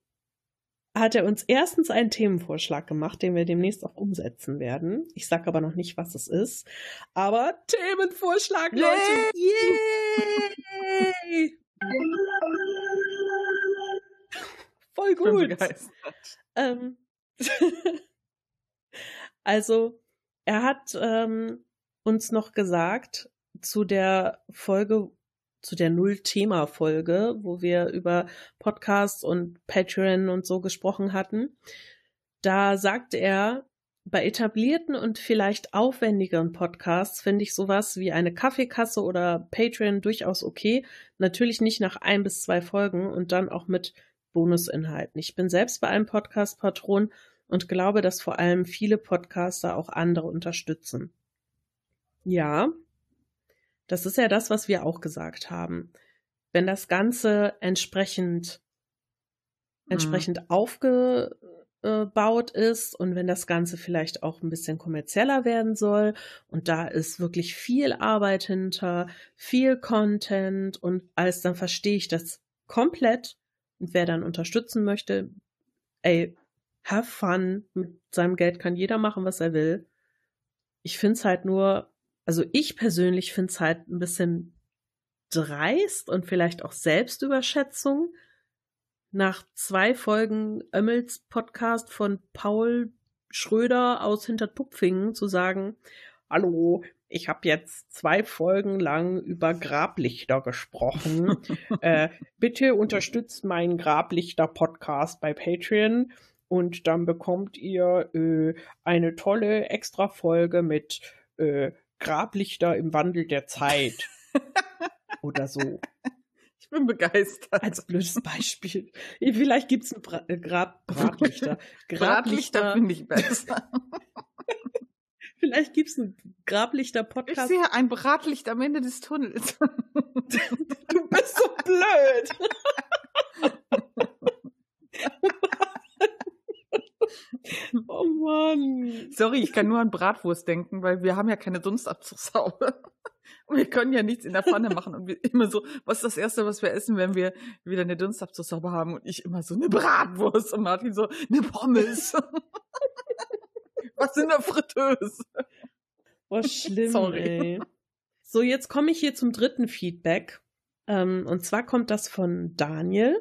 hat er uns erstens einen Themenvorschlag gemacht, den wir demnächst auch umsetzen werden. Ich sage aber noch nicht, was es ist. Aber Themenvorschlag, Leute! Yay! Voll gut. Ähm, also, er hat ähm, uns noch gesagt zu der Folge, zu der Null-Thema-Folge, wo wir über Podcasts und Patreon und so gesprochen hatten. Da sagte er, bei etablierten und vielleicht aufwendigeren Podcasts finde ich sowas wie eine Kaffeekasse oder Patreon durchaus okay. Natürlich nicht nach ein bis zwei Folgen und dann auch mit Bonusinhalten. Ich bin selbst bei einem Podcast-Patron und glaube, dass vor allem viele Podcaster auch andere unterstützen. Ja, das ist ja das, was wir auch gesagt haben. Wenn das Ganze entsprechend, mhm. entsprechend aufgebaut ist und wenn das Ganze vielleicht auch ein bisschen kommerzieller werden soll und da ist wirklich viel Arbeit hinter, viel Content und alles, dann verstehe ich das komplett. Und wer dann unterstützen möchte, ey, have fun. Mit seinem Geld kann jeder machen, was er will. Ich finde es halt nur, also ich persönlich finde es halt ein bisschen dreist und vielleicht auch Selbstüberschätzung. Nach zwei Folgen Ömmels Podcast von Paul Schröder aus Hintertupfingen zu sagen, hallo, ich habe jetzt zwei Folgen lang über Grablichter gesprochen. äh, bitte unterstützt meinen Grablichter-Podcast bei Patreon und dann bekommt ihr äh, eine tolle Extra-Folge mit äh, Grablichter im Wandel der Zeit. Oder so. Ich bin begeistert. Als blödes Beispiel. Vielleicht gibt es ein Bra äh, Grab Grablichter. Grablichter finde ich besser. Vielleicht gibt es einen Grablichter-Podcast. Ich sehe ein Bratlicht am Ende des Tunnels. du bist so blöd. oh Mann. Sorry, ich kann nur an Bratwurst denken, weil wir haben ja keine Dunstabzugshaube. Und wir können ja nichts in der Pfanne machen. Und wir immer so, was ist das Erste, was wir essen, wenn wir wieder eine Dunstabzugshaube haben? Und ich immer so, eine Bratwurst. Und Martin so, eine Pommes. was in der Fritteuse? Oh, schlimm, Sorry. ey. So, jetzt komme ich hier zum dritten Feedback. Ähm, und zwar kommt das von Daniel.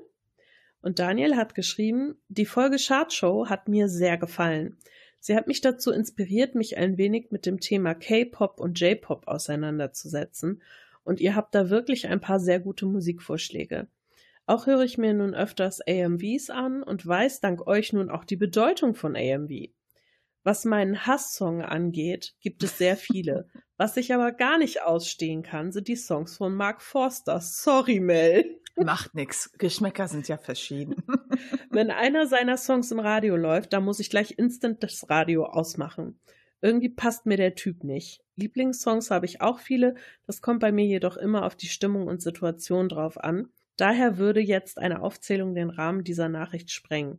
Und Daniel hat geschrieben, die Folge Chartshow hat mir sehr gefallen. Sie hat mich dazu inspiriert, mich ein wenig mit dem Thema K-Pop und J-Pop auseinanderzusetzen. Und ihr habt da wirklich ein paar sehr gute Musikvorschläge. Auch höre ich mir nun öfters AMVs an und weiß dank euch nun auch die Bedeutung von AMV. Was meinen Hasssong angeht, gibt es sehr viele. Was ich aber gar nicht ausstehen kann, sind die Songs von Mark Forster. Sorry, Mel. Macht nix. Geschmäcker sind ja verschieden. Wenn einer seiner Songs im Radio läuft, dann muss ich gleich instant das Radio ausmachen. Irgendwie passt mir der Typ nicht. Lieblingssongs habe ich auch viele, das kommt bei mir jedoch immer auf die Stimmung und Situation drauf an. Daher würde jetzt eine Aufzählung den Rahmen dieser Nachricht sprengen.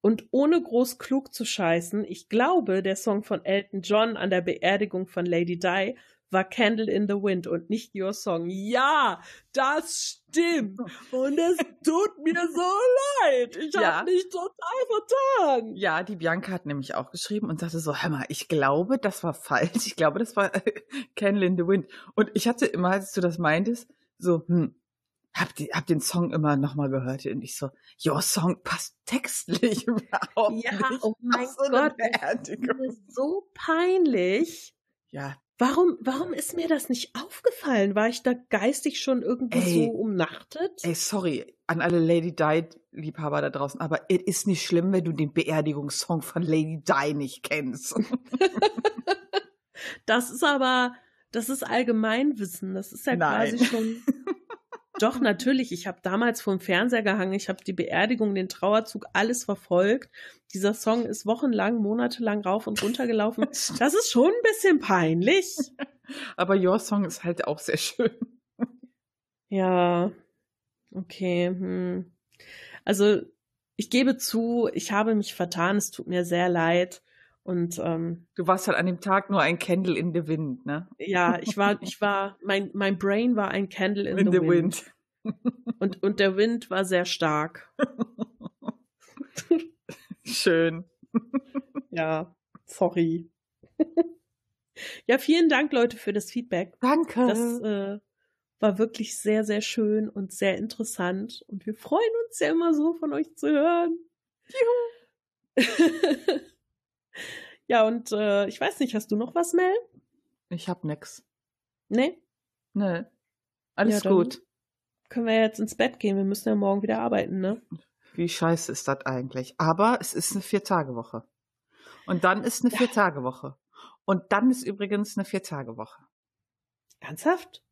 Und ohne groß klug zu scheißen, ich glaube, der Song von Elton John an der Beerdigung von Lady Di war Candle in the Wind und nicht Your Song. Ja, das stimmt. Und es tut mir so leid. Ich ja. habe mich total vertan. Ja, die Bianca hat nämlich auch geschrieben und sagte so, hör mal, ich glaube, das war falsch. Ich glaube, das war Candle in the Wind. Und ich hatte immer, als du das meintest, so, hm, hab, die, hab den Song immer nochmal gehört und ich so, Your Song passt textlich überhaupt ja, nicht. oh mein so Gott, das ist so peinlich. Ja. Warum, warum ist mir das nicht aufgefallen? War ich da geistig schon irgendwie ey, so umnachtet? Ey, sorry an alle Lady Di-Liebhaber da draußen, aber es ist nicht schlimm, wenn du den Beerdigungssong von Lady Di nicht kennst. das ist aber, das ist Allgemeinwissen. Das ist ja Nein. quasi schon Doch, natürlich. Ich habe damals vor dem Fernseher gehangen. Ich habe die Beerdigung, den Trauerzug, alles verfolgt. Dieser Song ist wochenlang, monatelang rauf und runter gelaufen. Das ist schon ein bisschen peinlich. Aber Your Song ist halt auch sehr schön. Ja, okay. Hm. Also, ich gebe zu, ich habe mich vertan. Es tut mir sehr leid. Und ähm, du warst halt an dem Tag nur ein Candle in the Wind, ne? Ja, ich war, ich war, mein, mein Brain war ein Candle in, in the, the, Wind. wind. Und, und der Wind war sehr stark. Schön. Ja, sorry. Ja, vielen Dank, Leute, für das Feedback. Danke. Das äh, war wirklich sehr, sehr schön und sehr interessant. Und wir freuen uns ja immer so, von euch zu hören. Juhu. Ja, und äh, ich weiß nicht, hast du noch was, Mel? Ich hab nix. Nee? Nee. Alles ja, gut. Können wir jetzt ins Bett gehen? Wir müssen ja morgen wieder arbeiten, ne? Wie scheiße ist das eigentlich? Aber es ist eine Vier-Tage-Woche. Und dann ist eine ja. Vier-Tage-Woche. Und dann ist übrigens eine Vier-Tage-Woche. Ernsthaft?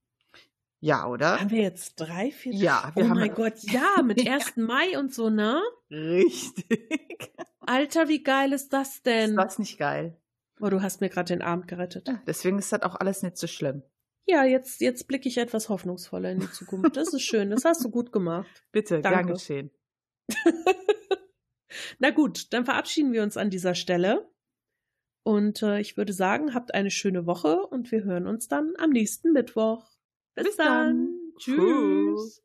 Ja, oder? Haben wir jetzt drei, vier? Ja, wir oh haben. Oh mein Gott, ja, mit 1. Mai und so, ne? Richtig. Alter, wie geil ist das denn? Ist das nicht geil? Oh, du hast mir gerade den Abend gerettet. Ja, deswegen ist das auch alles nicht so schlimm. Ja, jetzt, jetzt blicke ich etwas hoffnungsvoller in die Zukunft. Das ist schön. Das hast du gut gemacht. Bitte, Danke. gern geschehen. Na gut, dann verabschieden wir uns an dieser Stelle. Und äh, ich würde sagen, habt eine schöne Woche und wir hören uns dann am nächsten Mittwoch. Bis, Bis dann. dann. Tschüss.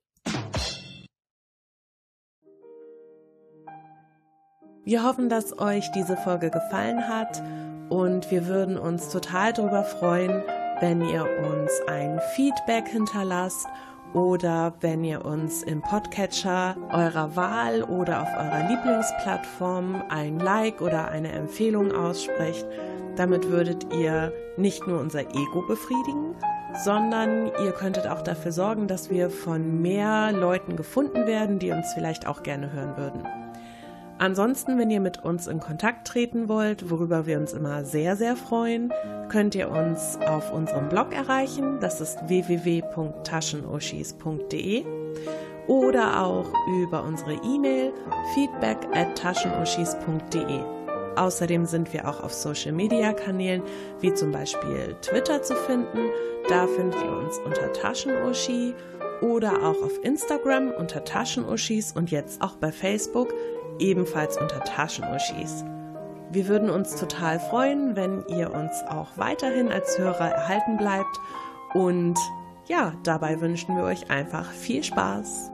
Wir hoffen, dass euch diese Folge gefallen hat und wir würden uns total darüber freuen, wenn ihr uns ein Feedback hinterlasst oder wenn ihr uns im Podcatcher eurer Wahl oder auf eurer Lieblingsplattform ein Like oder eine Empfehlung aussprecht. Damit würdet ihr nicht nur unser Ego befriedigen, sondern ihr könntet auch dafür sorgen, dass wir von mehr Leuten gefunden werden, die uns vielleicht auch gerne hören würden. Ansonsten, wenn ihr mit uns in Kontakt treten wollt, worüber wir uns immer sehr, sehr freuen, könnt ihr uns auf unserem Blog erreichen. Das ist www.taschenuschis.de oder auch über unsere E-Mail feedback at taschenuschis.de. Außerdem sind wir auch auf Social Media Kanälen wie zum Beispiel Twitter zu finden. Da findet ihr uns unter Taschenuschi oder auch auf Instagram unter Taschenuschis und jetzt auch bei Facebook ebenfalls unter Taschenuschis. Wir würden uns total freuen, wenn ihr uns auch weiterhin als Hörer erhalten bleibt und ja, dabei wünschen wir euch einfach viel Spaß.